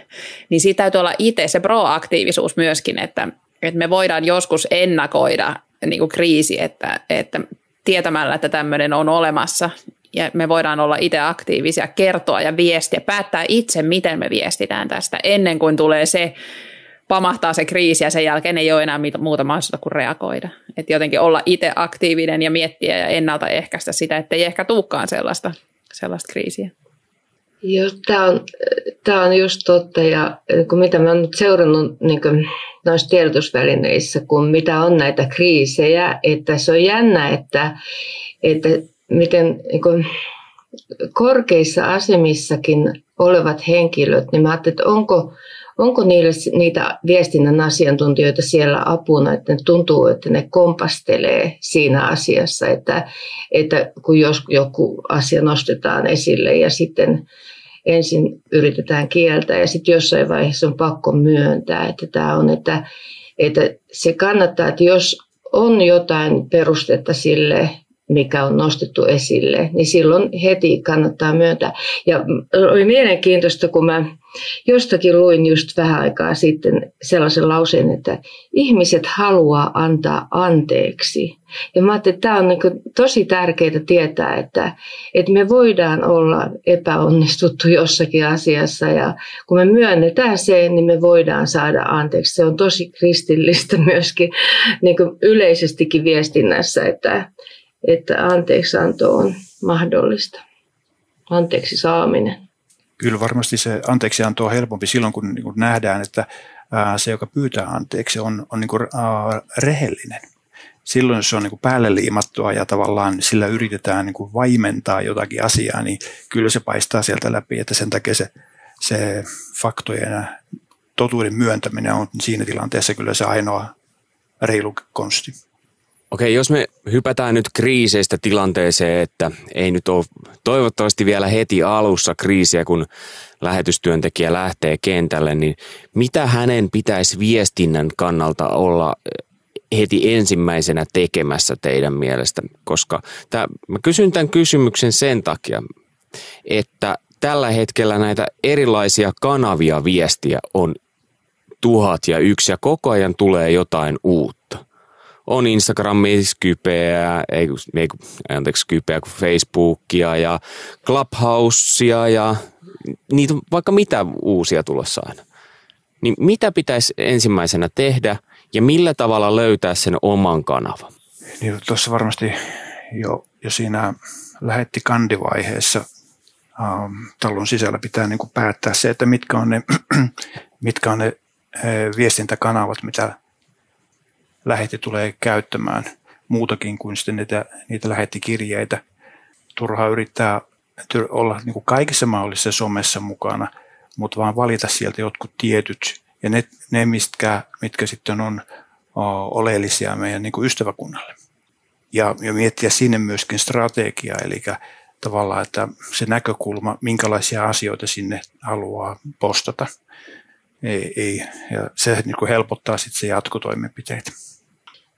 [SPEAKER 2] niin siitä täytyy olla itse se proaktiivisuus myöskin, että, että me voidaan joskus ennakoida niin kuin kriisi, että, että tietämällä, että tämmöinen on olemassa. Ja me voidaan olla itse aktiivisia, kertoa ja viestiä, päättää itse, miten me viestitään tästä, ennen kuin tulee se, pamahtaa se kriisi ja sen jälkeen ei ole enää muuta mahdollisuutta kuin reagoida. Että jotenkin olla itse aktiivinen ja miettiä ja ennaltaehkäistä sitä, että ei ehkä tulekaan sellaista, sellaista kriisiä.
[SPEAKER 3] Joo, tämä on, tämä on just totta ja kun mitä mä olen seurannut niin noissa tiedotusvälineissä, kun mitä on näitä kriisejä, että se on jännä, että, että miten niin kuin korkeissa asemissakin olevat henkilöt, niin mä ajattelin, että onko, onko niille niitä viestinnän asiantuntijoita siellä apuna, että ne tuntuu, että ne kompastelee siinä asiassa, että, että kun jos joku asia nostetaan esille ja sitten ensin yritetään kieltää ja sitten jossain vaiheessa on pakko myöntää, että tämä on, että, että se kannattaa, että jos on jotain perustetta sille, mikä on nostettu esille, niin silloin heti kannattaa myöntää. Ja oli mielenkiintoista, kun mä jostakin luin just vähän aikaa sitten sellaisen lauseen, että ihmiset haluaa antaa anteeksi. Ja mä ajattelin, että tämä on niin tosi tärkeää tietää, että, että me voidaan olla epäonnistuttu jossakin asiassa ja kun me myönnetään se, niin me voidaan saada anteeksi. Se on tosi kristillistä myöskin niin yleisestikin viestinnässä, että, että anteeksianto on mahdollista. Anteeksi saaminen.
[SPEAKER 4] Kyllä varmasti se anteeksianto on helpompi silloin, kun, niin nähdään, että se, joka pyytää anteeksi, on, on niin kuin, rehellinen. Silloin, jos se on niin kuin päälle liimattua ja tavallaan sillä yritetään niin kuin vaimentaa jotakin asiaa, niin kyllä se paistaa sieltä läpi, että sen takia se, se faktojen ja totuuden myöntäminen on siinä tilanteessa kyllä se ainoa reilu konsti.
[SPEAKER 1] Okei, jos me hypätään nyt kriiseistä tilanteeseen, että ei nyt ole toivottavasti vielä heti alussa kriisiä, kun lähetystyöntekijä lähtee kentälle, niin mitä hänen pitäisi viestinnän kannalta olla heti ensimmäisenä tekemässä teidän mielestä? Koska tämä, mä kysyn tämän kysymyksen sen takia, että tällä hetkellä näitä erilaisia kanavia viestiä on tuhat ja yksi ja koko ajan tulee jotain uutta on Instagramissa kypeä, ei, ei anteeksi kypeä kuin Facebookia ja Clubhousea ja niitä on vaikka mitä uusia tulossa aina. Niin mitä pitäisi ensimmäisenä tehdä ja millä tavalla löytää sen oman kanavan?
[SPEAKER 4] Niin, tuossa varmasti jo, jo siinä lähetti kandivaiheessa ähm, talon sisällä pitää niin kuin päättää se, että mitkä on ne, mitkä on ne äh, viestintäkanavat, mitä lähetti tulee käyttämään muutakin kuin sitten niitä, niitä lähettikirjeitä. Turhaa yrittää olla niin kuin kaikissa mahdollisissa somessa mukana, mutta vaan valita sieltä jotkut tietyt ja ne, ne mitkä, mitkä sitten on o, oleellisia meidän niin kuin ystäväkunnalle. Ja, ja miettiä sinne myöskin strategiaa, eli tavallaan, että se näkökulma, minkälaisia asioita sinne haluaa postata. Ei, ei, ja se niin kuin helpottaa sitten se jatkotoimenpiteitä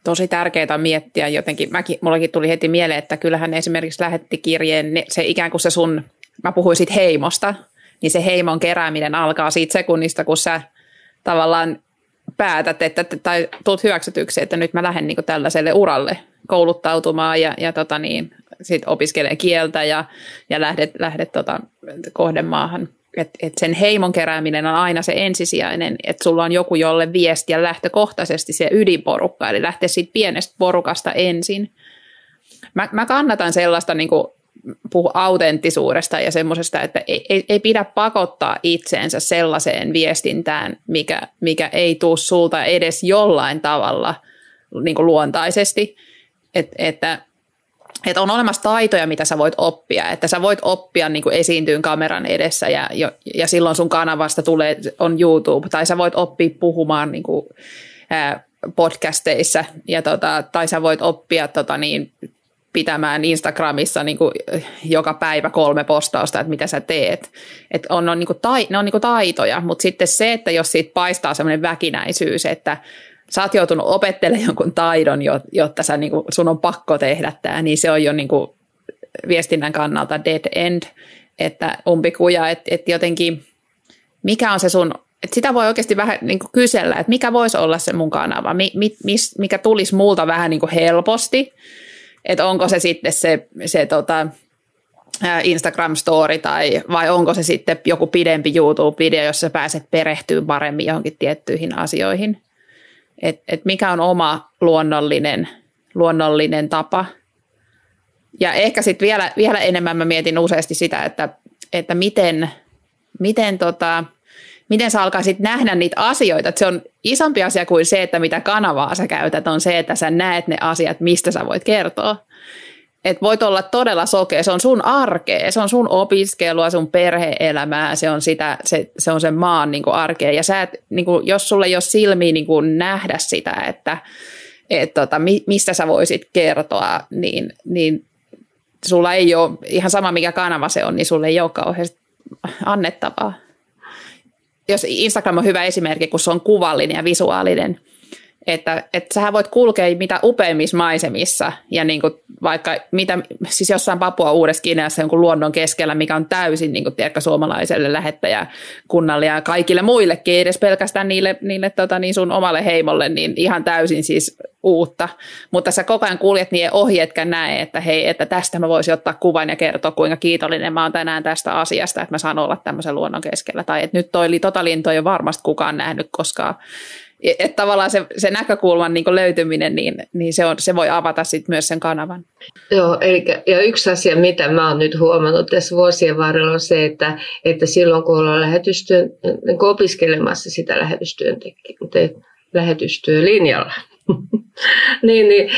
[SPEAKER 2] tosi tärkeää miettiä jotenkin. Mäkin, mullakin tuli heti mieleen, että kyllähän esimerkiksi lähetti kirjeen, se ikään kuin se sun, mä puhuin siitä heimosta, niin se heimon kerääminen alkaa siitä sekunnista, kun sä tavallaan päätät, että, tai tulet hyväksytyksi, että nyt mä lähden niin tällaiselle uralle kouluttautumaan ja, ja tota niin, sit opiskelee kieltä ja, ja lähdet, lähdet tota kohdemaahan että et sen heimon kerääminen on aina se ensisijainen, että sulla on joku, jolle viestiä lähtökohtaisesti se ydinporukka, eli lähtee siitä pienestä porukasta ensin. Mä, mä kannatan sellaista niin kuin puhu autenttisuudesta ja semmoisesta, että ei, ei, ei pidä pakottaa itseensä sellaiseen viestintään, mikä, mikä ei tule sulta edes jollain tavalla niin kuin luontaisesti. Et, että että on olemassa taitoja, mitä sä voit oppia, että sä voit oppia niin kuin esiintyyn kameran edessä ja, ja silloin sun kanavasta tulee, on YouTube, tai sä voit oppia puhumaan niin kuin, ää, podcasteissa, ja tota, tai sä voit oppia tota, niin, pitämään Instagramissa niin kuin, joka päivä kolme postausta, että mitä sä teet. Et on, on, niin kuin, tai, ne on niin kuin taitoja, mutta sitten se, että jos siitä paistaa semmoinen väkinäisyys, että sä oot joutunut opettelemaan jonkun taidon, jotta sä, niin kuin, sun on pakko tehdä tämä, niin se on jo niin kuin, viestinnän kannalta dead end, että umpikuja, että, että jotenkin mikä on se sun, että sitä voi oikeasti vähän niin kuin kysellä, että mikä voisi olla se mun kanava, mi, mi, mis, mikä tulisi multa vähän niin kuin helposti, että onko se sitten se, se tota, Instagram-story tai vai onko se sitten joku pidempi YouTube-video, jossa pääset perehtyä paremmin johonkin tiettyihin asioihin että et mikä on oma luonnollinen, luonnollinen tapa. Ja ehkä sitten vielä, vielä enemmän mä mietin useasti sitä, että, että miten, miten, tota, miten sä alkaisit nähdä niitä asioita. Että se on isompi asia kuin se, että mitä kanavaa sä käytät, on se, että sä näet ne asiat, mistä sä voit kertoa että voit olla todella sokea, se on sun arkea, se on sun opiskelua, sun perheelämää, se on, sitä, se, se on sen maan niin kuin arkea. Ja sä et, niin kuin, jos sulle ei ole silmiä niin kuin nähdä sitä, että et, tota, mistä sä voisit kertoa, niin, niin sulla ei ole, ihan sama mikä kanava se on, niin sulle ei ole kauheasti annettavaa. Jos Instagram on hyvä esimerkki, kun se on kuvallinen ja visuaalinen, että, että sähän voit kulkea mitä upeimmissa maisemissa ja niin kuin vaikka mitä, siis jossain Papua Uudessa Kiinassa jonkun luonnon keskellä, mikä on täysin niin kuin, tiedätkö, suomalaiselle lähettäjäkunnalle ja kaikille muillekin, edes pelkästään niille, niille tota, niin sun omalle heimolle, niin ihan täysin siis uutta. Mutta sä koko ajan kuljet niiden ohi, etkä näe, että hei, että tästä mä voisin ottaa kuvan ja kertoa, kuinka kiitollinen mä oon tänään tästä asiasta, että mä saan olla tämmöisen luonnon keskellä. Tai että nyt toi, tota lintu ei ole varmasti kukaan nähnyt koskaan että tavallaan se, se näkökulman niin löytyminen, niin, niin se, on, se voi avata sit myös sen kanavan.
[SPEAKER 3] Joo, eli, ja yksi asia, mitä mä oon nyt huomannut tässä vuosien varrella on se, että, että silloin kun ollaan lähetystyön, niin kun opiskelemassa sitä lähetystyölinjalla, niin, niin,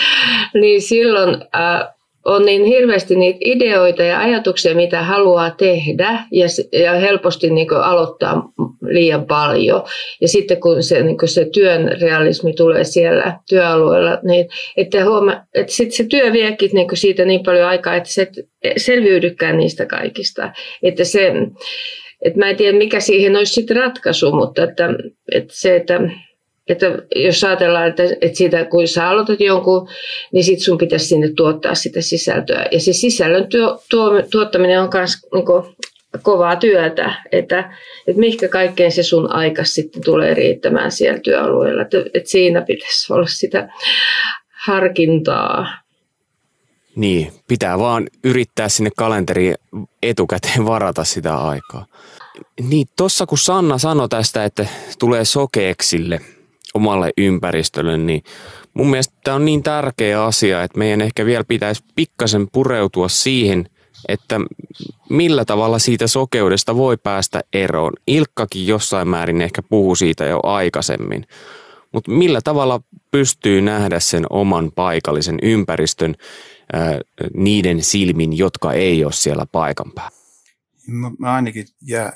[SPEAKER 3] niin silloin äh, on niin hirveästi niitä ideoita ja ajatuksia, mitä haluaa tehdä ja, ja helposti niin aloittaa liian paljon. Ja sitten kun se, niin se työn realismi tulee siellä työalueella, niin että, huoma, että sit se työ viekin niin siitä niin paljon aikaa, että se et selviydykään niistä kaikista. Että se, että mä en tiedä, mikä siihen olisi sitten ratkaisu, mutta että, että se, että että jos ajatellaan, että, että siitä, kun sä aloitat jonkun, niin sit sun pitäisi sinne tuottaa sitä sisältöä. Ja se sisällön tuo, tuo, tuottaminen on myös niin kovaa työtä, että, että mihinkä kaikkeen se sun aika sitten tulee riittämään siellä työalueella. Että, että siinä pitäisi olla sitä harkintaa.
[SPEAKER 1] Niin, pitää vaan yrittää sinne kalenteriin etukäteen varata sitä aikaa. Niin, tossa kun Sanna sanoi tästä, että tulee sokeeksille – omalle ympäristölle, niin mun mielestä tämä on niin tärkeä asia, että meidän ehkä vielä pitäisi pikkasen pureutua siihen, että millä tavalla siitä sokeudesta voi päästä eroon. Ilkkakin jossain määrin ehkä puhu siitä jo aikaisemmin. Mutta millä tavalla pystyy nähdä sen oman paikallisen ympäristön ää, niiden silmin, jotka ei ole siellä paikan päällä?
[SPEAKER 4] Mä, ainakin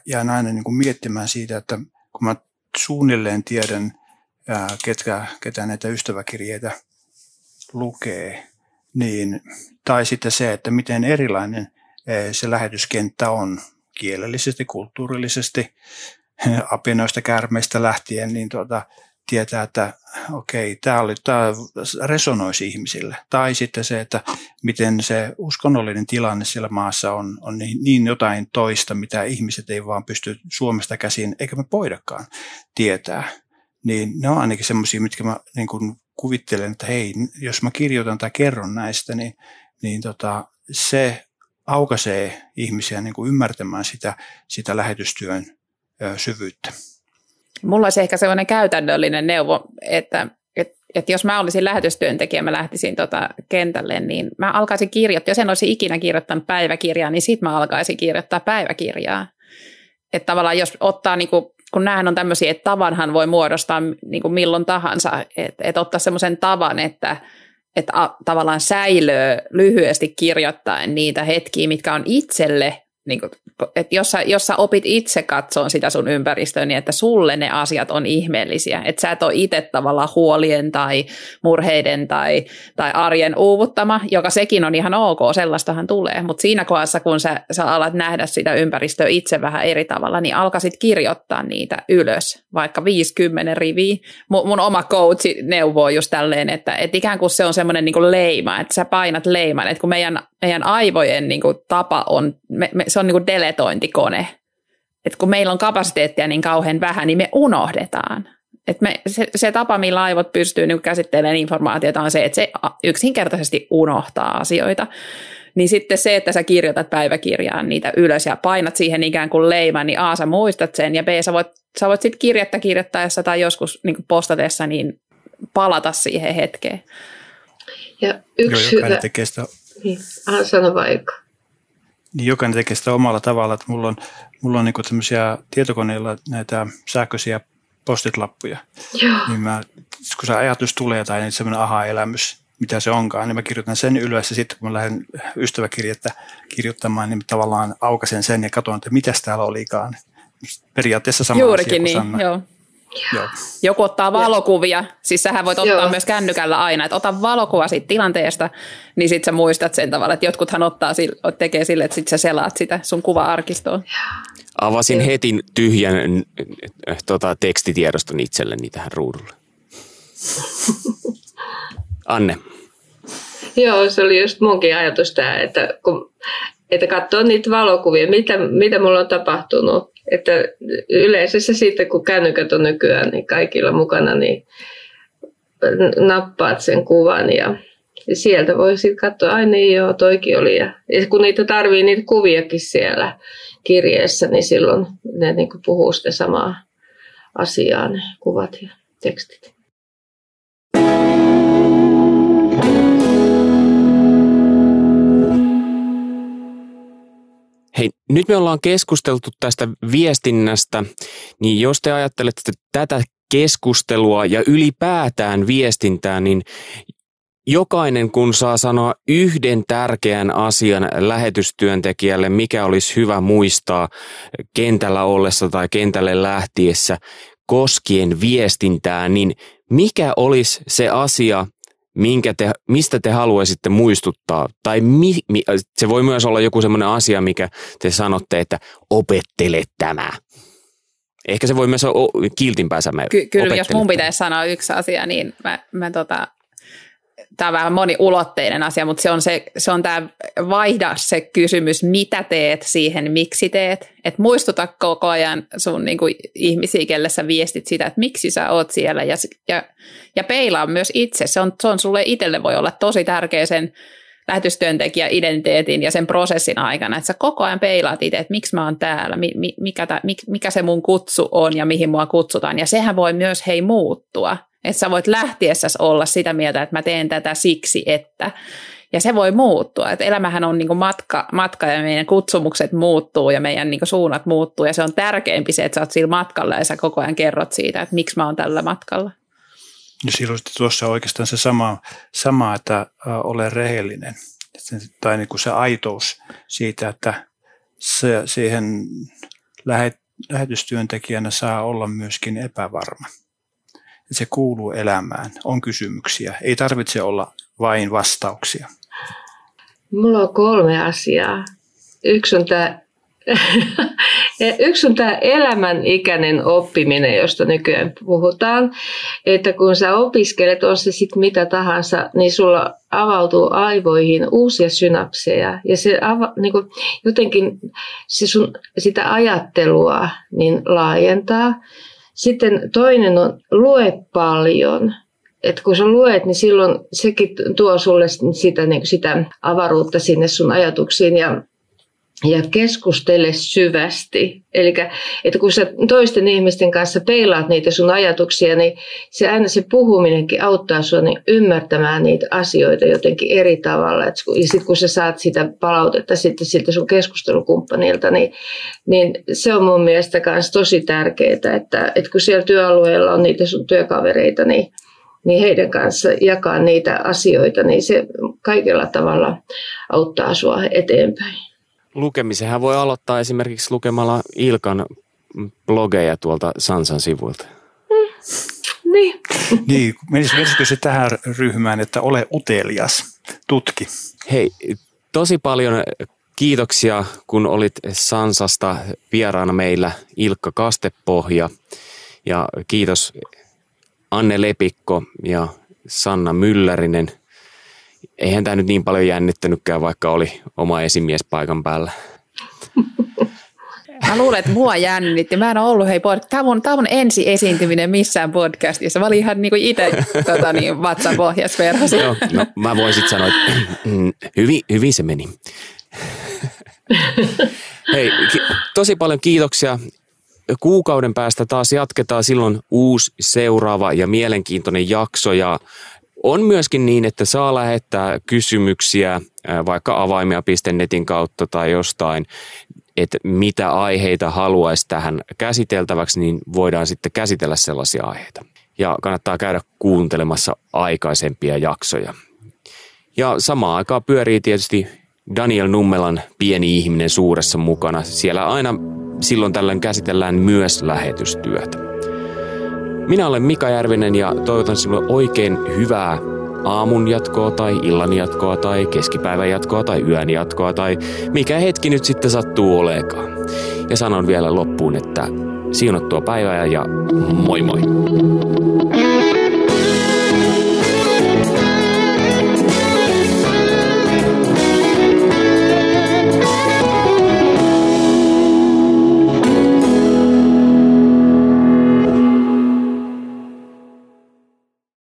[SPEAKER 4] jään aina niin kuin miettimään siitä, että kun mä suunnilleen tiedän – ketkä, ketä näitä ystäväkirjeitä lukee, niin, tai sitten se, että miten erilainen se lähetyskenttä on kielellisesti, kulttuurillisesti, apinoista, kärmeistä lähtien, niin tuota, tietää, että okei, tämä, oli, tämä resonoisi ihmisille. Tai sitten se, että miten se uskonnollinen tilanne siellä maassa on, on niin, niin jotain toista, mitä ihmiset ei vaan pysty Suomesta käsin, eikä me voidakaan tietää niin ne on ainakin semmoisia, mitkä mä niin kuin kuvittelen, että hei, jos mä kirjoitan tai kerron näistä, niin, niin tota, se aukaisee ihmisiä niin kuin ymmärtämään sitä, sitä lähetystyön ö, syvyyttä.
[SPEAKER 2] Mulla olisi ehkä sellainen käytännöllinen neuvo, että et, et jos mä olisin lähetystyöntekijä, mä lähtisin tota kentälle, niin mä alkaisin kirjoittaa, jos en olisi ikinä kirjoittanut päiväkirjaa, niin sitten mä alkaisin kirjoittaa päiväkirjaa. Että tavallaan jos ottaa niinku kun näähän on tämmöisiä, että tavanhan voi muodostaa niin kuin milloin tahansa, että, että ottaa semmoisen tavan, että, että a, tavallaan säilöö lyhyesti kirjoittaen niitä hetkiä, mitkä on itselle niin kuin, että jos sä, jos sä opit itse katsoa sitä sun ympäristöä, niin että sulle ne asiat on ihmeellisiä. Että sä et ole itse tavallaan huolien tai murheiden tai, tai arjen uuvuttama, joka sekin on ihan ok, sellaistahan tulee. Mutta siinä kohdassa, kun sä, sä alat nähdä sitä ympäristöä itse vähän eri tavalla, niin alkaisit kirjoittaa niitä ylös, vaikka 50 riviä. Mun, mun oma coachi neuvoo just tälleen, että, että ikään kuin se on semmoinen niin leima, että sä painat leiman, että kun meidän, meidän aivojen niin kuin tapa on, me, me, se on niin kuin deletointikone. Et kun meillä on kapasiteettia niin kauhean vähän, niin me unohdetaan. Et me, se, se tapa, millä aivot pystyy niin käsittelemään informaatiota, on se, että se yksinkertaisesti unohtaa asioita. Niin sitten se, että sä kirjoitat päiväkirjaan niitä ylös ja painat siihen ikään kuin leiman, niin A, sä muistat sen, ja B, sä voit, sä voit sitten kirjettä kirjoittaessa tai joskus niin postatessa niin palata siihen hetkeen.
[SPEAKER 3] Ja yksi
[SPEAKER 4] Joo, hyvä... tekee sitä...
[SPEAKER 3] Niin, sano vaikka
[SPEAKER 4] niin jokainen tekee sitä omalla tavalla. Että mulla on, mulla on niin tämmöisiä tietokoneilla näitä sähköisiä postitlappuja. Joo. Niin mä, kun se ajatus tulee tai niin semmoinen aha-elämys, mitä se onkaan, niin mä kirjoitan sen ylös ja sitten kun mä lähden ystäväkirjettä kirjoittamaan, niin tavallaan aukasen sen ja katson, että mitäs täällä olikaan. Periaatteessa sama
[SPEAKER 2] Juurikin asia niin, joo. Joo. Joku ottaa valokuvia, siis sähän voit ottaa Joo. myös kännykällä aina, että ota valokuva siitä tilanteesta, niin sit sä muistat sen tavalla, että jotkuthan ottaa, tekee sille, että sit sä selaat sitä sun kuva-arkistoon.
[SPEAKER 1] Avasin heti tyhjän äh, tota, tekstitiedoston itselleni tähän ruudulle. Anne.
[SPEAKER 3] Joo, se oli just munkin ajatus tämä, että, kun, että katsoo niitä valokuvia, mitä, mitä mulla on tapahtunut. Että yleensä se sitten, kun kännykät on nykyään niin kaikilla mukana, niin nappaat sen kuvan ja sieltä voi sitten katsoa, ai niin joo, toikin oli. Ja, ja kun niitä tarvii niitä kuviakin siellä kirjeessä, niin silloin ne niin puhuu sitä samaa asiaa, ne kuvat ja tekstit.
[SPEAKER 1] Hei, nyt me ollaan keskusteltu tästä viestinnästä, niin jos te ajattelette tätä keskustelua ja ylipäätään viestintää, niin jokainen kun saa sanoa yhden tärkeän asian lähetystyöntekijälle, mikä olisi hyvä muistaa kentällä ollessa tai kentälle lähtiessä koskien viestintää, niin mikä olisi se asia, minkä te, mistä te haluaisitte muistuttaa, tai mi, mi, se voi myös olla joku semmoinen asia, mikä te sanotte, että opettele tämä. Ehkä se voi myös olla kiltinpäänsä.
[SPEAKER 2] Ky- kyllä, jos mun pitäisi sanoa yksi asia, niin mä, mä tota, tämä on vähän moniulotteinen asia, mutta se on, se, se on tämä vaihda se kysymys, mitä teet siihen, miksi teet. Että muistuta koko ajan sun niin kuin, ihmisiä, kelle sä viestit sitä, että miksi sä oot siellä. Ja, ja, ja peilaa myös itse. Se on, se on sulle itselle voi olla tosi tärkeä sen lähetystyöntekijän identiteetin ja sen prosessin aikana, että sä koko ajan peilaat itse, että miksi mä oon täällä, mikä, mikä se mun kutsu on ja mihin mua kutsutaan. Ja sehän voi myös hei muuttua että sä voit lähtiessä olla sitä mieltä, että mä teen tätä siksi, että. Ja se voi muuttua. Että elämähän on niin matka, matka ja meidän kutsumukset muuttuu ja meidän niin suunnat muuttuu. Ja se on tärkeämpi se, että sä oot sillä matkalla ja sä koko ajan kerrot siitä, että miksi mä oon tällä matkalla.
[SPEAKER 4] Ja silloin tuossa oikeastaan se sama, sama että ole rehellinen. Tai niin kuin se aitous siitä, että se, siihen lähet, lähetystyöntekijänä saa olla myöskin epävarma se kuuluu elämään. On kysymyksiä. Ei tarvitse olla vain vastauksia.
[SPEAKER 3] Mulla on kolme asiaa. Yksi on tämä Yksi on tämä elämänikäinen oppiminen, josta nykyään puhutaan. Että kun sä opiskelet, on se sitten mitä tahansa, niin sulla avautuu aivoihin uusia synapseja. Ja se ava, niin kuin, jotenkin se sun, sitä ajattelua niin laajentaa. Sitten toinen on lue paljon. Et kun sä luet, niin silloin sekin tuo sulle sitä, niin sitä avaruutta sinne sun ajatuksiin ja, ja keskustele syvästi. Eli että kun sä toisten ihmisten kanssa peilaat niitä sun ajatuksia, niin se aina se puhuminenkin auttaa sua niin ymmärtämään niitä asioita jotenkin eri tavalla. Et, ja sitten kun sä saat sitä palautetta sitten siltä sun keskustelukumppanilta, niin, niin se on mun mielestä myös tosi tärkeää, että, että kun siellä työalueella on niitä sun työkavereita, niin niin heidän kanssa jakaa niitä asioita, niin se kaikella tavalla auttaa sua eteenpäin
[SPEAKER 1] lukemisenhän voi aloittaa esimerkiksi lukemalla Ilkan blogeja tuolta Sansan sivuilta. Mm.
[SPEAKER 3] Niin.
[SPEAKER 4] niin, menisikö se tähän ryhmään, että ole utelias, tutki?
[SPEAKER 1] Hei, tosi paljon kiitoksia, kun olit Sansasta vieraana meillä Ilkka Kastepohja. Ja kiitos Anne Lepikko ja Sanna Myllärinen – eihän tämä nyt niin paljon jännittänytkään, vaikka oli oma esimies paikan päällä.
[SPEAKER 2] Mä luulen, että mua jännitti. Mä en ole ollut, hei, pod- tämä on, tämä on ensi esiintyminen missään podcastissa. Mä olin ihan niin kuin itse tota, niin, vatsapohjas verhosi.
[SPEAKER 1] no, no, mä voin sitten sanoa, että hyvin, hyvin se meni. hei, ki- tosi paljon kiitoksia. Kuukauden päästä taas jatketaan silloin uusi, seuraava ja mielenkiintoinen jakso. Ja on myöskin niin, että saa lähettää kysymyksiä vaikka avaimia.netin kautta tai jostain, että mitä aiheita haluaisi tähän käsiteltäväksi, niin voidaan sitten käsitellä sellaisia aiheita. Ja kannattaa käydä kuuntelemassa aikaisempia jaksoja. Ja samaan aikaan pyörii tietysti Daniel Nummelan Pieni ihminen suuressa mukana. Siellä aina silloin tällöin käsitellään myös lähetystyötä. Minä olen Mika Järvinen ja toivotan sinulle oikein hyvää aamun jatkoa tai illan jatkoa tai keskipäivän jatkoa tai yön jatkoa tai mikä hetki nyt sitten sattuu olekaan. Ja sanon vielä loppuun, että siunattua päivää ja moi moi.